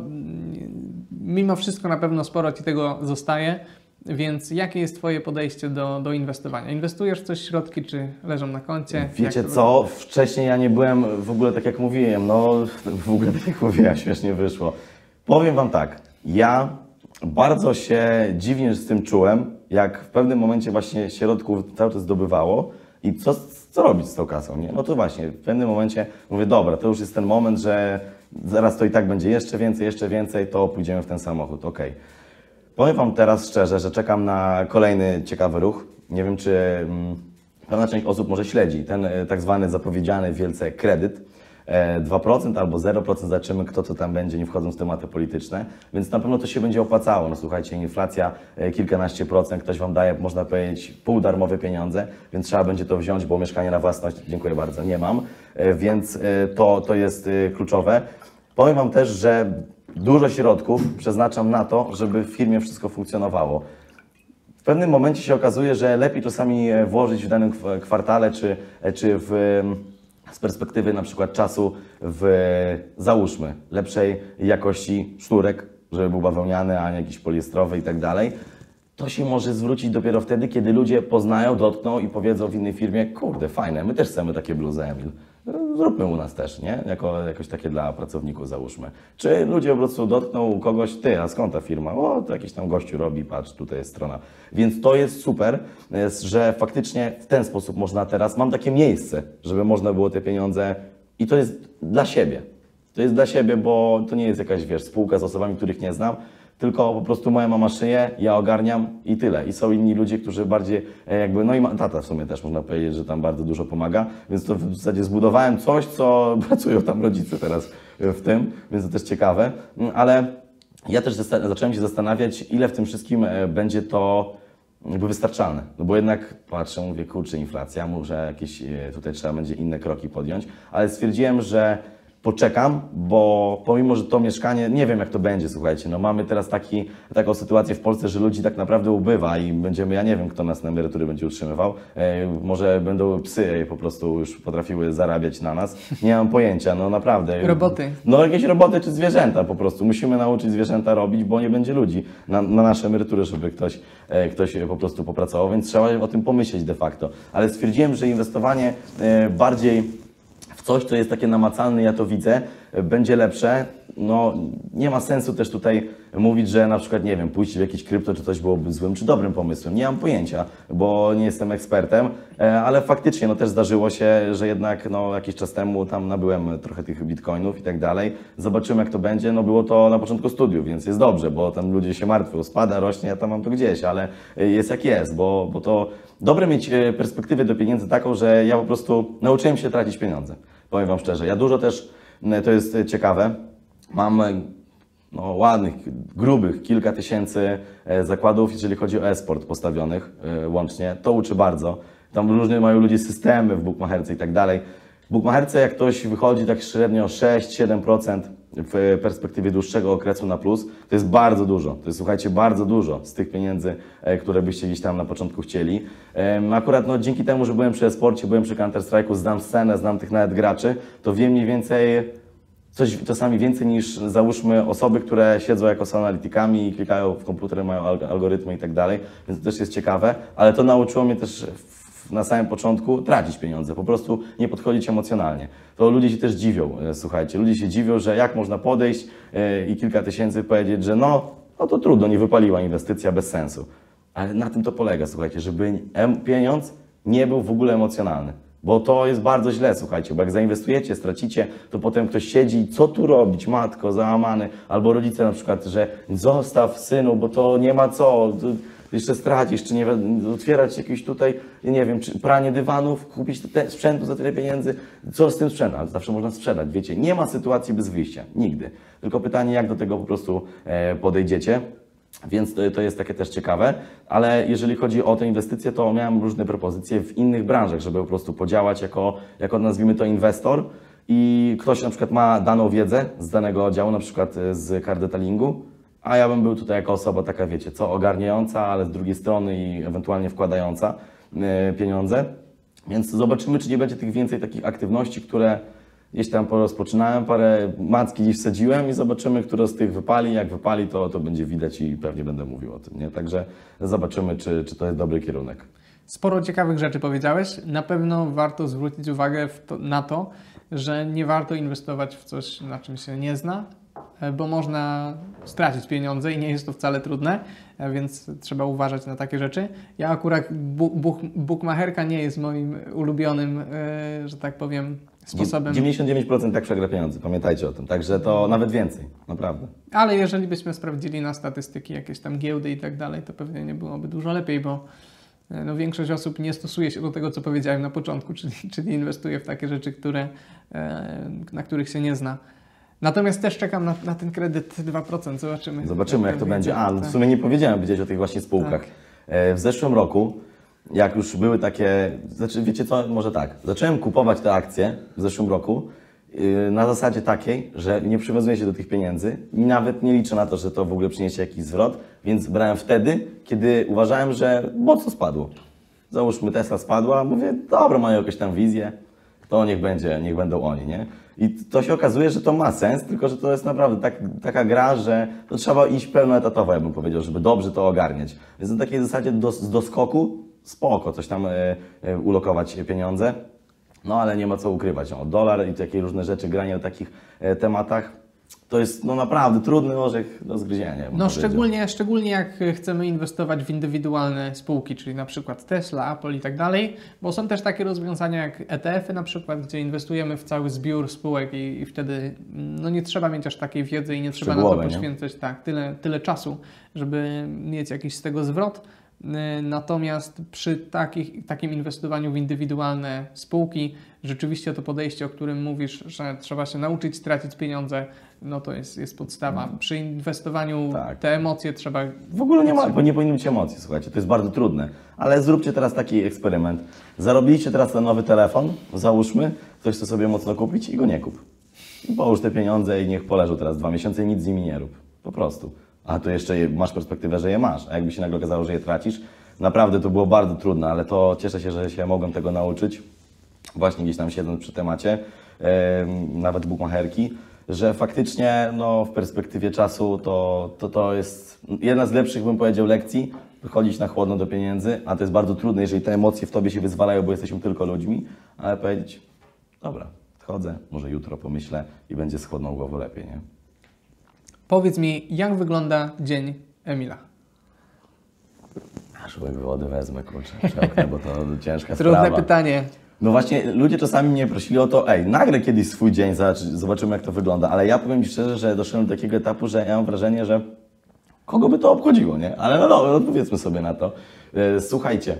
mimo wszystko na pewno sporo Ci tego zostaje. Więc jakie jest Twoje podejście do, do inwestowania? Inwestujesz w coś środki, czy leżą na koncie? Wiecie Jak co, wcześniej ja nie byłem w ogóle tak jak mówiłem, no w ogóle tak jak mówiłem, śmiesznie wyszło. Powiem Wam tak, ja bardzo się dziwnie z tym czułem, jak w pewnym momencie właśnie środków cały czas zdobywało i co, co robić z tą kasą, nie? No to właśnie, w pewnym momencie mówię, dobra, to już jest ten moment, że zaraz to i tak będzie jeszcze więcej, jeszcze więcej, to pójdziemy w ten samochód, okej. Powiem Wam teraz szczerze, że czekam na kolejny ciekawy ruch. Nie wiem, czy mm, pewna część osób może śledzi ten e, tak zwany zapowiedziany wielce kredyt. E, 2% albo 0%, zobaczymy kto co tam będzie, nie wchodząc w tematy polityczne, więc na pewno to się będzie opłacało. No słuchajcie, inflacja e, kilkanaście procent, ktoś Wam daje, można powiedzieć, półdarmowe pieniądze, więc trzeba będzie to wziąć, bo mieszkanie na własność, dziękuję bardzo, nie mam, e, więc e, to, to jest e, kluczowe. Powiem Wam też, że dużo środków przeznaczam na to, żeby w firmie wszystko funkcjonowało. W pewnym momencie się okazuje, że lepiej czasami e, włożyć w danym kw- kwartale, czy, e, czy w, z perspektywy na przykład czasu w, załóżmy, lepszej jakości sznurek, żeby był bawełniany, a nie jakiś poliestrowy i tak dalej. To się może zwrócić dopiero wtedy, kiedy ludzie poznają, dotkną i powiedzą w innej firmie, kurde, fajne, my też chcemy takie bluzy, Emil. Zróbmy u nas też, nie? Jako, jakoś takie dla pracowników załóżmy. Czy ludzie po prostu dotkną kogoś, ty, a skąd ta firma? O, to jakiś tam gościu robi, patrz, tutaj jest strona. Więc to jest super, że faktycznie w ten sposób można teraz, mam takie miejsce, żeby można było te pieniądze i to jest dla siebie. To jest dla siebie, bo to nie jest jakaś, wiesz, spółka z osobami, których nie znam, tylko po prostu moja mama szyje, ja ogarniam i tyle. I są inni ludzie, którzy bardziej e, jakby, no i tata w sumie też można powiedzieć, że tam bardzo dużo pomaga, więc to w zasadzie zbudowałem coś, co pracują tam rodzice teraz e, w tym, więc to też ciekawe, Mm, ale ja też zacząłem się zastanawiać, ile w tym wszystkim e, będzie to jakby wystarczalne. No bo jednak patrzę, mówię, kurczę, inflacja, muszę jakieś, tutaj trzeba będzie inne kroki podjąć, ale stwierdziłem, że poczekam, bo pomimo, że to mieszkanie, nie wiem jak to będzie, słuchajcie, no mamy teraz taki, taką sytuację w Polsce, że ludzi tak naprawdę ubywa i będziemy, ja nie wiem kto nas na emerytury będzie utrzymywał, e, może będą psy po prostu już potrafiły zarabiać na nas, nie mam pojęcia, no naprawdę. Roboty. No jakieś roboty czy zwierzęta po prostu. Musimy nauczyć zwierzęta robić, bo nie będzie ludzi na, na nasze emerytury, żeby ktoś, e, ktoś po prostu popracował, więc trzeba o tym pomyśleć de facto. Ale stwierdziłem, że inwestowanie e, bardziej coś, co jest takie namacalne, ja to widzę, będzie lepsze no, nie ma sensu też tutaj mówić, że na przykład, nie wiem, pójść w jakieś krypto czy coś byłoby złym czy dobrym pomysłem. Nie mam pojęcia, bo nie jestem ekspertem, e, ale faktycznie no, też zdarzyło się, że jednak no, jakiś czas temu tam nabyłem trochę tych bitcoinów i tak dalej. Zobaczymy, jak to będzie. No, było to na początku studiów, więc jest dobrze, bo tam ludzie się martwią, spada, rośnie, ja tam mam to gdzieś, ale e, jest jak jest, bo, bo to dobre mieć e, perspektywę do pieniędzy taką, że ja po prostu nauczyłem się tracić pieniądze. Powiem Wam szczerze. Ja dużo też, to jest ciekawe, mam e, no, ładnych, grubych kilka tysięcy e, zakładów, jeżeli chodzi o e-sport postawionych e, łącznie. To uczy bardzo. Tam różne mają ludzie systemy w bookmacherce i tak dalej. W bookmacherce jak ktoś wychodzi tak średnio 6-7% w perspektywie dłuższego okresu na plus, to jest bardzo dużo. To jest, słuchajcie, bardzo dużo z tych pieniędzy, e, które byście gdzieś tam na początku chcieli. Akurat no, dzięki temu, że byłem przy e-sporcie, byłem przy Counter-Strike'u, znam scenę, znam tych nawet graczy, to wiem mniej więcej coś czasami więcej niż załóżmy osoby, które siedzą jako są analitykami i klikają w komputer, mają alg- algorytmy i tak dalej, więc to też jest ciekawe, ale to nauczyło mnie też na samym początku tracić pieniądze, po prostu nie podchodzić emocjonalnie. To ludzie się też dziwią, e, słuchajcie, ludzie się dziwią, że jak można podejść e, i kilka tysięcy powiedzieć, że no, no to trudno, nie wypaliła inwestycja bez sensu. Ale na tym to polega, słuchajcie, żeby pieniądz nie był w ogóle emocjonalny. Bo to jest bardzo źle, słuchajcie, bo jak zainwestujecie, stracicie, to potem ktoś siedzi, co tu robić, matko, załamany, albo rodzice na przykład, że zostaw synu, bo to nie ma co, jeszcze stracisz, czy nie wi- otwierać jakieś tutaj, nie wiem, czy pranie dywanów, kupić te sprzętu za tyle pieniędzy, co z tym sprzętem, ale zawsze można sprzedać, wiecie, nie ma sytuacji bez wyjścia, nigdy. Tylko pytanie, jak do tego po prostu e, podejdziecie. Więc to, jest takie też ciekawe, ale jeżeli chodzi o te inwestycje, to miałem różne propozycje w innych branżach, żeby po prostu podziałać jako, jako nazwijmy to inwestor i ktoś na przykład ma daną wiedzę z danego działu, na przykład e, z card detailingu, a ja bym był tutaj jako osoba taka, wiecie, co ogarniająca, ale z drugiej strony i ewentualnie wkładająca e, pieniądze. Więc zobaczymy, czy nie będzie tych więcej takich aktywności, które gdzieś tam porozpoczynałem, parę macki gdzieś wsadziłem i zobaczymy, które z tych wypali. Jak wypali, to, to będzie widać i pewnie będę mówił o tym. Nie? Także zobaczymy, czy, czy to jest dobry kierunek. Sporo ciekawych rzeczy powiedziałeś. Na pewno warto zwrócić uwagę to, na to, że nie warto inwestować w coś, na czym się nie zna, e, bo można stracić pieniądze i nie jest to wcale trudne, e, więc trzeba uważać na takie rzeczy. Ja akurat bu, buch, bookmacherka nie jest moim ulubionym, e, że tak powiem, sposobem. 99% tak przegra pieniądze, pamiętajcie o tym. Także to nawet więcej, naprawdę. Ale jeżeli byśmy sprawdzili na statystyki jakieś tam giełdy i tak dalej, to pewnie nie byłoby dużo lepiej, bo e, no, większość osób nie stosuje się do tego, co powiedziałem na początku, czyli, czyli inwestuje w takie rzeczy, które, e, na których się nie zna. Natomiast też czekam na, na ten kredyt 2%, zobaczymy. Zobaczymy, jak to będzie. A, no w sumie nie powiedziałem powiedzieć o tych właśnie spółkach. Tak. E, W zeszłym roku, jak już były takie, znaczy wiecie co, może tak, zacząłem kupować te akcje w zeszłym roku yy, na zasadzie takiej, że nie przywiązuję się do tych pieniędzy i nawet nie liczę na to, że to w ogóle przyniesie jakiś zwrot, więc brałem wtedy, kiedy uważałem, że mocno spadło. Załóżmy Tesla spadła, mówię, dobra, mają jakąś tam wizję, to niech będzie, niech będą oni, nie? I to się okazuje, że to ma sens, tylko że to jest naprawdę tak, taka gra, że to trzeba iść pełnoetatowo, ja bym powiedział, żeby dobrze to ogarniać. Więc na takiej zasadzie do, z doskoku spoko, coś tam e, e, ulokować pieniądze, no ale nie ma co ukrywać. No, dolar i takie różne rzeczy, granie o takich e, tematach, to jest no naprawdę trudny orzech do zgryzienia. No szczególnie, szczególnie jak chcemy inwestować w indywidualne spółki, czyli na przykład Tesla, Apple i tak dalej, bo są też takie rozwiązania jak ETF-y na przykład, gdzie inwestujemy w cały zbiór spółek i, i wtedy no nie trzeba mieć aż takiej wiedzy i nie trzeba na to nie? poświęcać tak, tyle, tyle czasu, żeby mieć jakiś z tego zwrot. Yy, Natomiast przy takich, takim inwestowaniu w indywidualne spółki, rzeczywiście to podejście, o którym mówisz, że trzeba się nauczyć tracić pieniądze, no to jest, jest podstawa. Przy inwestowaniu Tak. te emocje trzeba. W ogóle nie ma, bo nie powinno być emocji, słuchajcie, to jest bardzo trudne. Ale zróbcie teraz taki eksperyment. Zarobiliście teraz ten nowy telefon, załóżmy, ktoś chce sobie mocno kupić i go nie kup. Połóż te pieniądze i niech poleżą teraz dwa miesiące i nic z nimi nie rób. Po prostu. A tu jeszcze je, masz perspektywę, że je masz. A jakby się nagle okazało, że je tracisz, naprawdę to było bardzo trudne, ale to cieszę się, że się mogłem tego nauczyć. Właśnie gdzieś tam siedząc przy temacie, em, nawet bukmacherki, że faktycznie no, w perspektywie czasu to, to, to jest jedna z lepszych, bym powiedział, lekcji, wychodzić na chłodno do pieniędzy, a to jest bardzo trudne, jeżeli te emocje w tobie się wyzwalają, bo jesteśmy tylko ludźmi, ale powiedzieć, dobra, chodzę, może jutro pomyślę i będzie z chłodną głową lepiej, nie? Powiedz mi, jak wygląda dzień Emila? Aż łyk wody wezmę, kurczę, przełknę, bo to ciężka Trudne sprawa. pytanie. No właśnie, ludzie czasami mnie prosili o to, ej, nagrę kiedyś swój dzień, zobacz- zobaczymy jak to wygląda, ale ja powiem Ci szczerze, że doszedłem do takiego etapu, że ja mam wrażenie, że kogo by to obchodziło, nie? Ale no dobra, odpowiedzmy sobie na to. E, Słuchajcie,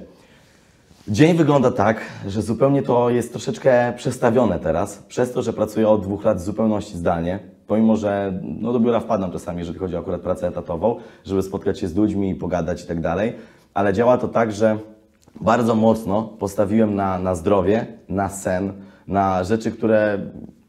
dzień wygląda tak, że zupełnie to jest troszeczkę przestawione teraz, przez to, że pracuję od dwóch lat w zupełności zdalnie, pomimo, że no, do biura wpadam czasami, jeżeli chodzi o akurat pracę etatową, żeby spotkać się z ludźmi i pogadać i tak dalej, ale działa to tak, że bardzo mocno postawiłem na, na zdrowie, na sen, na rzeczy, które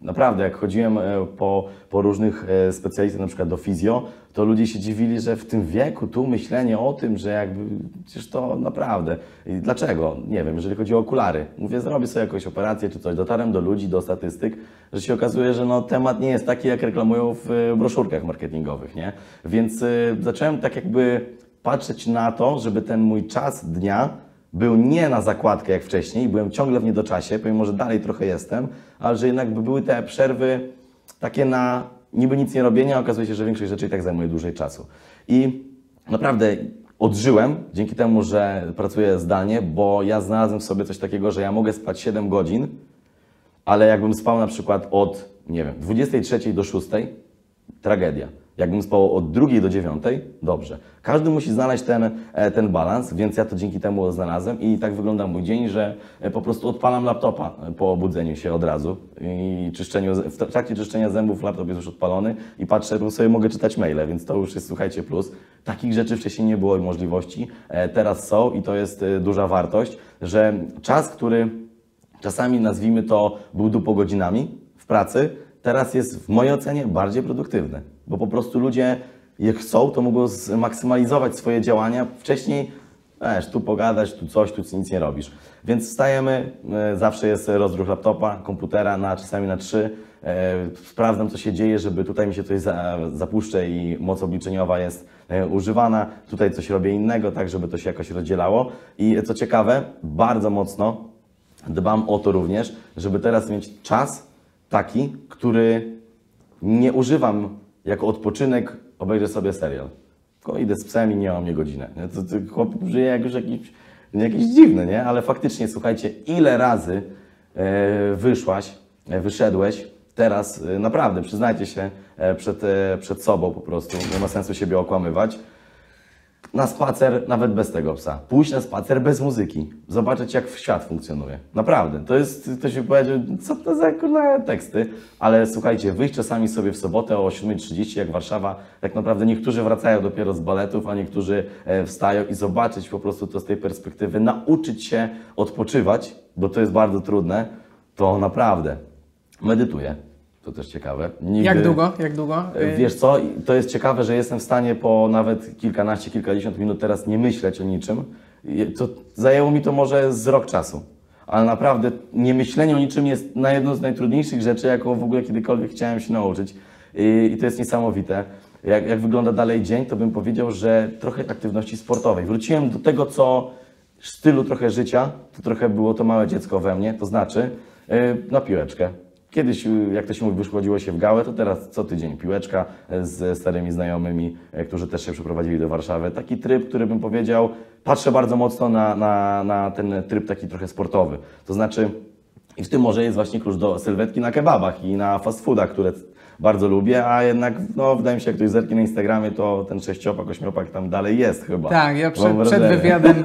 naprawdę, jak chodziłem e, po, po różnych e, specjalistach, na przykład do fizjo, to ludzie się dziwili, że w tym wieku tu myślenie o tym, że jakby, przecież to naprawdę. I dlaczego? Nie wiem, jeżeli chodzi o okulary. Mówię, zrobię sobie jakąś operację czy coś. Dotarłem do ludzi, do statystyk, że się okazuje, że no, temat nie jest taki, jak reklamują w e, broszurkach marketingowych, nie? Więc e, zacząłem tak jakby patrzeć na to, żeby ten mój czas dnia był nie na zakładkę jak wcześniej, byłem ciągle w niedoczasie, pomimo, że dalej trochę jestem, ale że jednak by były te przerwy takie na niby nic nie robienia, okazuje się, że większość rzeczy i tak zajmuje dłużej czasu. I naprawdę odżyłem dzięki temu, że pracuję zdalnie, bo ja znalazłem w sobie coś takiego, że ja mogę spać 7 godzin, ale jakbym spał na przykład od, nie wiem, 23 do 6, tragedia. Jakbym spał od 2 do 9, dobrze. Każdy musi znaleźć ten, e, ten balans, więc ja to dzięki temu znalazłem i tak wygląda mój dzień, że e, po prostu odpalam laptopa e, po obudzeniu się od razu i czyszczeniu, w trakcie czyszczenia zębów laptop jest już odpalony i patrzę, bo sobie mogę czytać maile, więc to już jest, słuchajcie, plus. Takich rzeczy wcześniej nie było możliwości, teraz są i to jest duża wartość, że czas, który czasami nazwijmy to był dupo godzinami w pracy, teraz jest w mojej ocenie bardziej produktywny, bo po prostu ludzie jak chcą, to mogą zmaksymalizować swoje działania. Wcześniej wiesz, tu pogadać, tu coś, tu nic nie robisz. Więc wstajemy, e, zawsze jest rozruch laptopa, komputera na czasami na trzy. E, Sprawdzam, co się dzieje, żeby tutaj mi się coś za, zapuszczę i moc obliczeniowa jest e, używana. Tutaj coś robię innego, tak żeby to się jakoś rozdzielało. I co ciekawe, bardzo mocno dbam o to również, żeby teraz mieć czas taki, który nie używam jako odpoczynek, obejrzę sobie serial. Tylko idę z psem i nie mam mnie godzinę. Nie? To, to chłop żyje jak już jakiś, jakiś dziwny, nie? Ale faktycznie, słuchajcie, ile razy e, wyszłaś, e, wyszedłeś, teraz e, naprawdę, przyznajcie się e, przed, e, przed sobą po prostu, nie ma sensu siebie okłamywać, na spacer nawet bez tego psa. Pójść na spacer bez muzyki. Zobaczyć, jak świat funkcjonuje. Naprawdę. To jest, ktoś mi powiedział, co to za kurwa teksty. Ale słuchajcie, wyjść czasami sobie w sobotę o 7.30, jak Warszawa, tak naprawdę niektórzy wracają dopiero z baletów, a niektórzy e, wstają i zobaczyć po prostu to z tej perspektywy, nauczyć się odpoczywać, bo to jest bardzo trudne, to naprawdę medytuję. To też ciekawe. Nigdy... Jak długo? Jak długo? E, Wiesz co, to jest ciekawe, że jestem w stanie po nawet kilkanaście, kilkadziesiąt minut teraz nie myśleć o niczym. To zajęło mi to może z rok czasu. Ale naprawdę nie myślenie o niczym jest na jedną z najtrudniejszych rzeczy, jaką w ogóle kiedykolwiek chciałem się nauczyć. I, to jest niesamowite. Jak, jak wygląda dalej dzień, to bym powiedział, że trochę aktywności sportowej. Wróciłem do tego, co stylu trochę życia, to trochę było to małe dziecko we mnie, to znaczy yy, na piłeczkę. Kiedyś, y, jak to się mówi, wyszłodziło się w gałę, to teraz co tydzień piłeczka z starymi znajomymi, e, którzy też się przeprowadzili do Warszawy. Taki tryb, który bym powiedział, patrzę bardzo mocno na, na, na ten tryb taki trochę sportowy. To znaczy, i w tym może jest właśnie klucz do sylwetki na kebabach i na fast foodach, które bardzo lubię, a jednak, no, wydaje mi się, jak ktoś zerknie na Instagramie, to ten sześciopak, ośmiopak tam dalej jest chyba. Tak, ja przed, przed wywiadem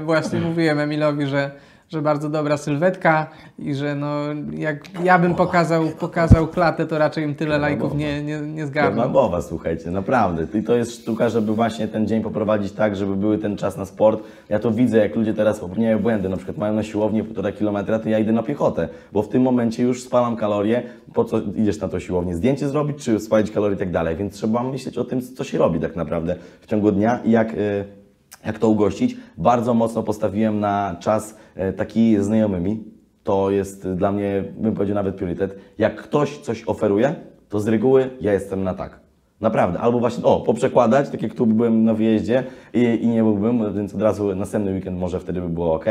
y, właśnie mówiłem Emilowi, że, że bardzo dobra sylwetka i że no, jak ja bym pokazał, pokazał klatę, to raczej im tyle lajków nie, nie, nie zgarnął. mowa, słuchajcie, naprawdę. I to jest sztuka, żeby właśnie ten dzień poprowadzić tak, żeby były ten czas na sport. Ja to widzę, jak ludzie teraz popełniają błędy, na przykład mają na siłownię półtora kilometra, to ja idę na piechotę, bo w tym momencie już spalam kalorie, po co idziesz na to siłownię? Zdjęcie zrobić, czy spalić kalorie i tak dalej, więc trzeba myśleć o tym, co się robi tak naprawdę w ciągu dnia i jak... y, jak to ugościć? Bardzo mocno postawiłem na czas e, taki z znajomymi. To jest dla mnie, bym powiedział, nawet priorytet. Jak ktoś coś oferuje, to z reguły ja jestem na tak. Naprawdę. Albo właśnie, o, poprzekładać, tak jak tu byłem na wyjeździe i, i nie byłbym, więc od razu następny weekend może wtedy by było ok.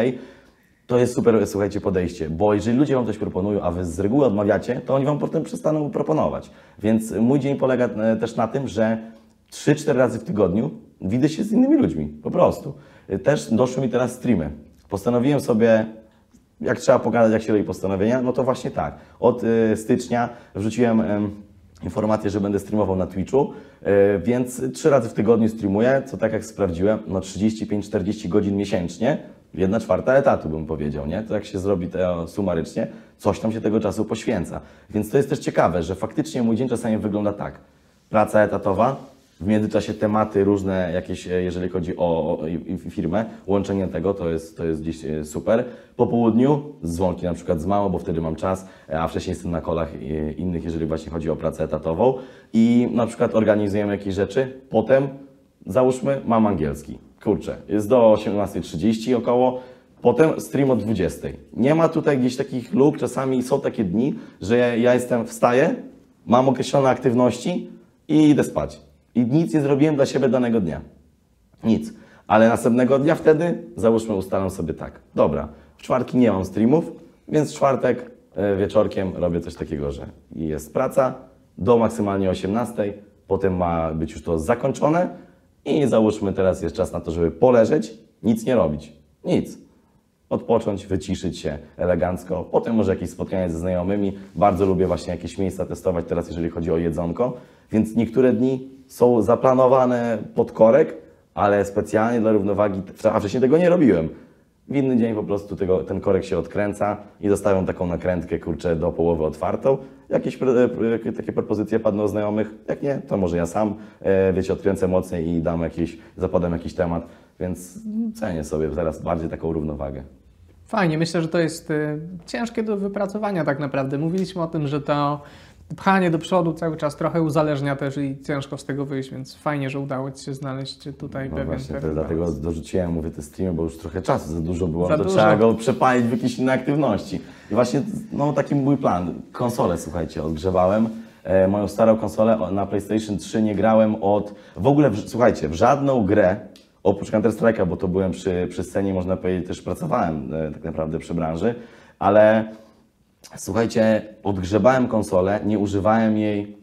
To jest super, słuchajcie, podejście, bo jeżeli ludzie Wam coś proponują, a Wy z reguły odmawiacie, to oni Wam potem przestaną proponować. Więc mój dzień polega e, też na tym, że 3-4 razy w tygodniu widzę się z innymi ludźmi, po prostu. E, Też doszły mi teraz streamy. Postanowiłem sobie, jak trzeba pogadać, jak się robi postanowienia, no to właśnie tak. Od e, stycznia wrzuciłem em, informację, że będę streamował na Twitchu, e, więc trzy razy w tygodniu streamuję, co tak jak sprawdziłem, no 35-40 godzin miesięcznie, jedna czwarta etatu bym powiedział, nie? To jak się zrobi to sumarycznie, coś tam się tego czasu poświęca. Więc to jest też ciekawe, że faktycznie mój dzień czasami wygląda tak. Praca etatowa, w międzyczasie tematy różne jakieś, e, jeżeli chodzi o, o firmę, łączenie tego to jest, to jest gdzieś e, super. Po południu dzwonki na przykład z mało, bo wtedy mam czas, e, a wcześniej jestem na kolach innych, jeżeli właśnie chodzi o pracę etatową i na przykład organizujemy jakieś rzeczy, potem załóżmy mam angielski. Kurczę, jest do 18.30 około, Potem stream o 20. Nie ma tutaj gdzieś takich luk, czasami są takie dni, że ja jestem, wstaję, mam określone aktywności i idę spać. I nic nie zrobiłem dla siebie danego dnia. Nic. Ale następnego dnia wtedy, załóżmy, ustalam sobie tak. Dobra, w czwartki nie mam streamów, więc w czwartek e, wieczorkiem robię coś takiego, że jest praca do maksymalnie 18, potem ma być już to zakończone i załóżmy teraz jest czas na to, żeby poleżeć, nic nie robić. Nic odpocząć, wyciszyć się elegancko. Potem może jakieś spotkanie ze znajomymi. Bardzo lubię właśnie jakieś miejsca testować teraz, jeżeli chodzi o jedzonko. Więc niektóre dni są zaplanowane pod korek, ale specjalnie dla równowagi, a wcześniej tego nie robiłem. W inny dzień po prostu tego, ten korek się odkręca i zostawiam taką nakrętkę, kurczę, do połowy otwartą. Jakieś pre- takie propozycje padną znajomych, jak nie, to może ja sam, e, wiecie, odkręcę mocniej i dam jakiś, zapadam jakiś temat, więc cenię sobie teraz bardziej taką równowagę. Fajnie, myślę, że to jest y, ciężkie do wypracowania tak naprawdę. Mówiliśmy o tym, że to pchanie do przodu cały czas trochę uzależnia też i ciężko z tego wyjść, więc fajnie, że udało Ci się znaleźć tutaj No pewien, właśnie, pewien dlatego dorzuciłem, mówię, te streamy, bo już trochę czasu za dużo było, Za to dużo. trzeba go przepalić w jakieś inne aktywności. I właśnie, no taki mój plan. Konsolę, słuchajcie, odgrzewałem. E, moją starą konsolę na PlayStation 3 nie grałem od... W ogóle, w, słuchajcie, w żadną grę, oprócz Counter-Strike'a, bo to byłem przy, przy scenie, można powiedzieć, też pracowałem e, tak naprawdę przy branży, ale słuchajcie, odgrzebałem konsolę, nie używałem jej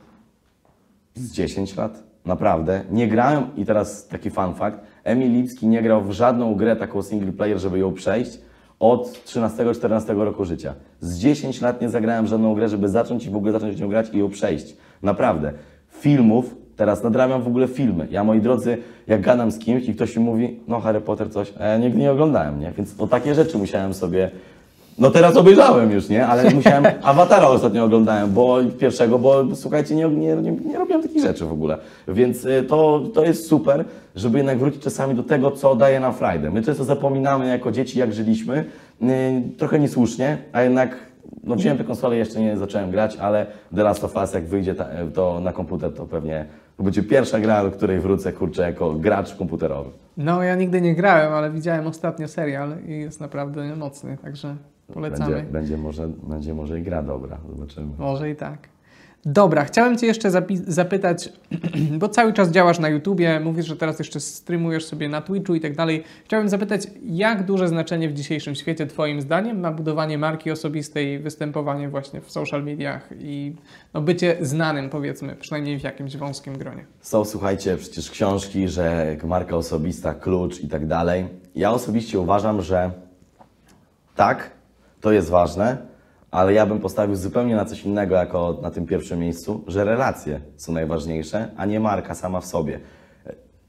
z 10 lat. Naprawdę. Nie grałem, i teraz taki fun fact, Emil Lipski nie grał w żadną grę taką single player, żeby ją przejść od 13-14 roku życia. Z 10 lat nie zagrałem w żadną grę, żeby zacząć i w ogóle zacząć w nią grać i ją przejść. Naprawdę. Filmów, teraz nadrabiam w ogóle filmy. Ja, moi drodzy, jak gadam z kimś i ktoś mi mówi, no Harry Potter coś, a ja nigdy nie oglądałem, nie? Więc o takie rzeczy musiałem sobie no teraz obejrzałem już, nie? Ale musiałem, Awatara ostatnio oglądałem, bo pierwszego, bo słuchajcie, nie, nie, nie, robiłem takich rzeczy w ogóle. Więc y, to, to jest super, żeby jednak wrócić czasami do tego, co daje nam frajdę. My często zapominamy jako dzieci, jak żyliśmy, y, trochę niesłusznie, a jednak no wziąłem tę konsolę, jeszcze nie zacząłem grać, ale The Last of Us, jak wyjdzie ta, to na komputer, to pewnie będzie pierwsza gra, do której wrócę, kurczę, jako gracz komputerowy. No, ja nigdy nie grałem, ale widziałem ostatnio serial i jest naprawdę mocny, także polecamy. Będzie, będzie, może, będzie może i gra dobra, zobaczymy. Może i tak. Dobra, chciałem Cię jeszcze zapytać, bo cały czas działasz na YouTubie, mówisz, że teraz jeszcze streamujesz sobie na Twitchu i tak dalej. Chciałem zapytać, jak duże znaczenie w dzisiejszym świecie Twoim zdaniem ma budowanie marki osobistej, występowanie właśnie w social mediach i no, bycie znanym, powiedzmy, przynajmniej w jakimś wąskim gronie? Są, słuchajcie, przecież książki, że marka osobista, klucz i tak dalej. Ja osobiście uważam, że tak, to jest ważne, ale ja bym postawił zupełnie na coś innego jako na tym pierwszym miejscu, że relacje są najważniejsze, a nie marka sama w sobie.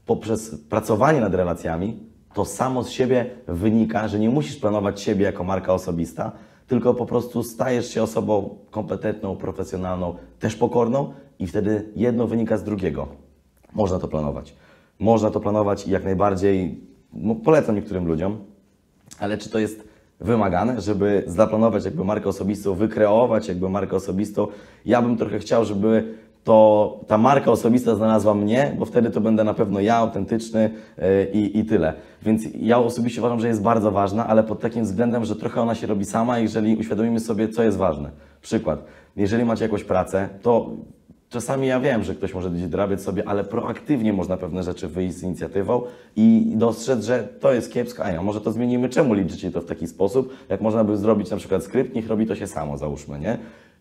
Poprzez pracowanie nad relacjami to samo z siebie wynika, że nie musisz planować siebie jako marka osobista, tylko po prostu stajesz się osobą kompetentną, profesjonalną, też pokorną i wtedy jedno wynika z drugiego. Można to planować. Można to planować i jak najbardziej no, polecam niektórym ludziom, ale czy to jest wymagane, żeby zaplanować jakby markę osobistą, wykreować jakby markę osobistą? Ja bym trochę chciał, żeby to ta marka osobista znalazła mnie, bo wtedy to będę na pewno ja, autentyczny yy, i, i tyle. Więc ja osobiście uważam, że jest bardzo ważna, ale pod takim względem, że trochę ona się robi sama, jeżeli uświadomimy sobie, co jest ważne. Przykład, jeżeli macie jakąś pracę, to Czasami ja wiem, że ktoś może gdzieś dorabiać sobie, ale proaktywnie można pewne rzeczy wyjść z inicjatywą i dostrzec, że to jest kiepsko, a ja może to zmienimy, czemu liczycie to w taki sposób, jak można by zrobić na przykład skrypt, niech robi to się samo, załóżmy, nie?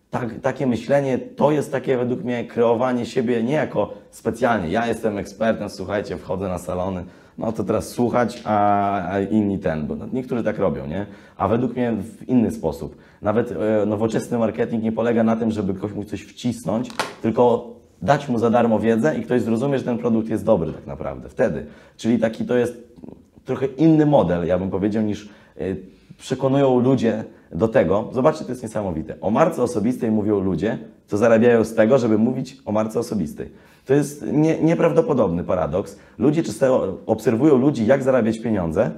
Tak, takie myślenie to jest takie według mnie kreowanie siebie nie jako specjalnie, ja jestem ekspertem, słuchajcie, wchodzę na salony, no to teraz słuchać, a, inni ten, bo no, niektórzy tak robią, nie? A według mnie w inny sposób. Nawet e, nowoczesny marketing nie polega na tym, żeby ktoś mógł coś wcisnąć, tylko dać mu za darmo wiedzę i ktoś zrozumie, że ten produkt jest dobry tak naprawdę, wtedy. Czyli taki to jest trochę inny model, ja bym powiedział, niż e, przekonują ludzie do tego. Zobaczcie, to jest niesamowite. O marce osobistej mówią ludzie, co zarabiają z tego, żeby mówić o marce osobistej. To jest nie, nieprawdopodobny paradoks. Ludzie często obserwują ludzi, jak zarabiać pieniądze,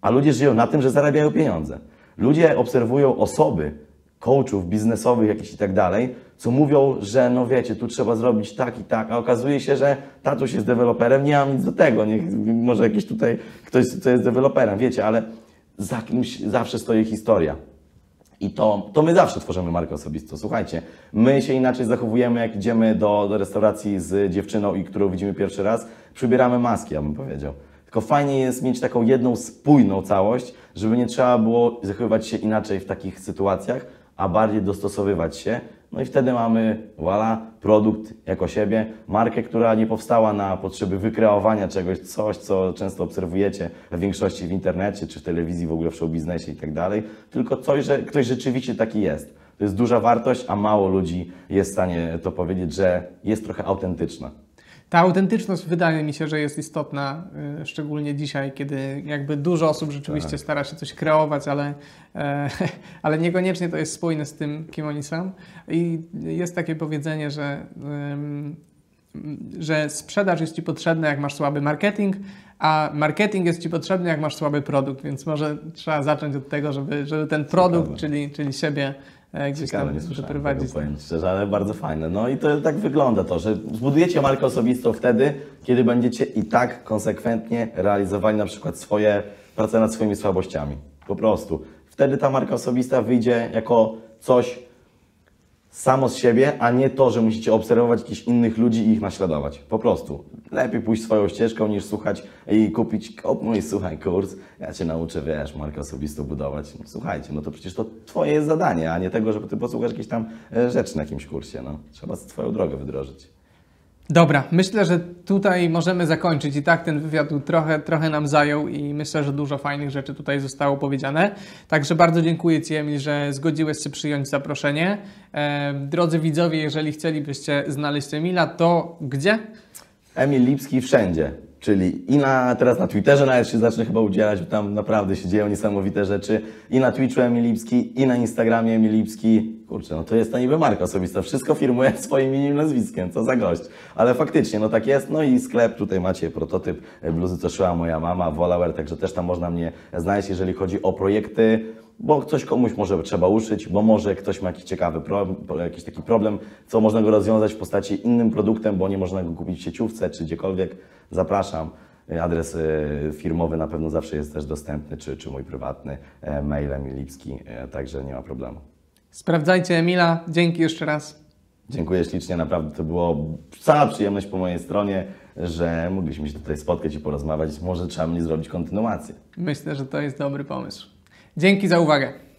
a ludzie żyją na tym, że zarabiają pieniądze. Ludzie obserwują osoby, coachów biznesowych jakichś i tak dalej, co mówią, że no wiecie, tu trzeba zrobić tak i tak, a okazuje się, że tatuś jest deweloperem, nie mam nic do tego, niech, może jakiś tutaj ktoś, co jest deweloperem, wiecie, ale za kimś zawsze stoi historia. I to, to my zawsze tworzymy markę osobistą. Słuchajcie, my się inaczej zachowujemy, jak idziemy do, do restauracji z dziewczyną, i którą widzimy pierwszy raz, przybieramy maski, ja bym powiedział. Tylko fajnie jest mieć taką jedną spójną całość, żeby nie trzeba było zachowywać się inaczej w takich sytuacjach, a bardziej dostosowywać się. No i wtedy mamy, voilà, produkt jako siebie, markę, która nie powstała na potrzeby wykreowania czegoś, coś, co często obserwujecie w większości w internecie, czy w telewizji, w ogóle w show biznesie i tak dalej, tylko coś, że ktoś rzeczywiście taki jest. To jest duża wartość, a mało ludzi jest w stanie to powiedzieć, że jest trochę autentyczna. Ta autentyczność wydaje mi się, że jest istotna, y, szczególnie dzisiaj, kiedy jakby dużo osób rzeczywiście Tak. stara się coś kreować, ale, e, ale niekoniecznie to jest spójne z tym, kim oni są. I jest takie powiedzenie, że, że sprzedaż jest Ci potrzebna, jak masz słaby marketing, a marketing jest Ci potrzebny, jak masz słaby produkt, więc może trzeba zacząć od tego, żeby, żeby ten produkt, czyli, czyli siebie gdzieś Ciekawe, tam nie wyprowadzić. tego, powiem szczerze, ale bardzo fajne. No i to tak wygląda to, że zbudujecie markę osobistą wtedy, kiedy będziecie i tak konsekwentnie realizowali na przykład swoje, pracę nad swoimi słabościami. Po prostu. Wtedy ta marka osobista wyjdzie jako coś samo z siebie, a nie to, że musicie obserwować jakichś innych ludzi i ich naśladować. Po prostu. Lepiej pójść swoją ścieżką niż słuchać i kupić, kup mój słuchaj kurs, ja Cię nauczę, wiesz, markę osobistą budować. No, słuchajcie, no to przecież to Twoje jest zadanie, a nie tego, żeby Ty posłuchasz jakiejś tam e, rzeczy na jakimś kursie, no. Trzeba Twoją drogę wydrożyć. Dobra, myślę, że tutaj możemy zakończyć. I tak ten wywiad trochę, trochę nam zajął i myślę, że dużo fajnych rzeczy tutaj zostało powiedziane. Także bardzo dziękuję Ci, Emil, że zgodziłeś się przyjąć zaproszenie. E, drodzy widzowie, jeżeli chcielibyście znaleźć Emila, to gdzie? Emil Lipski wszędzie. Czyli i na, teraz na Twitterze nawet się zacznę chyba udzielać, bo tam naprawdę się dzieją niesamowite rzeczy. I na Twitchu Emil Lipski, i na Instagramie Emil Lipski. Kurczę, no to jest ta niby marka osobista. Wszystko firmuje swoim imieniem, nazwiskiem. Co za gość. Ale faktycznie, no tak jest. No i sklep, tutaj macie prototyp bluzy, co szyła moja mama, Volaware, także też tam można mnie znaleźć, jeżeli chodzi o projekty bo coś komuś może trzeba uszyć, bo może ktoś ma jakiś ciekawy problem, jakiś taki problem, co można go rozwiązać w postaci innym produktem, bo nie można go kupić w sieciówce czy gdziekolwiek. Zapraszam. Adres y, firmowy na pewno zawsze jest też dostępny, czy, czy mój prywatny, e, mailem Lipski, e, także nie ma problemu. Sprawdzajcie Emila. Dzięki jeszcze raz. Dziękuję ślicznie, naprawdę to było cała przyjemność po mojej stronie, że mogliśmy się tutaj spotkać i porozmawiać. Może trzeba mnie zrobić kontynuację. Myślę, że to jest dobry pomysł. Dzięki za uwagę.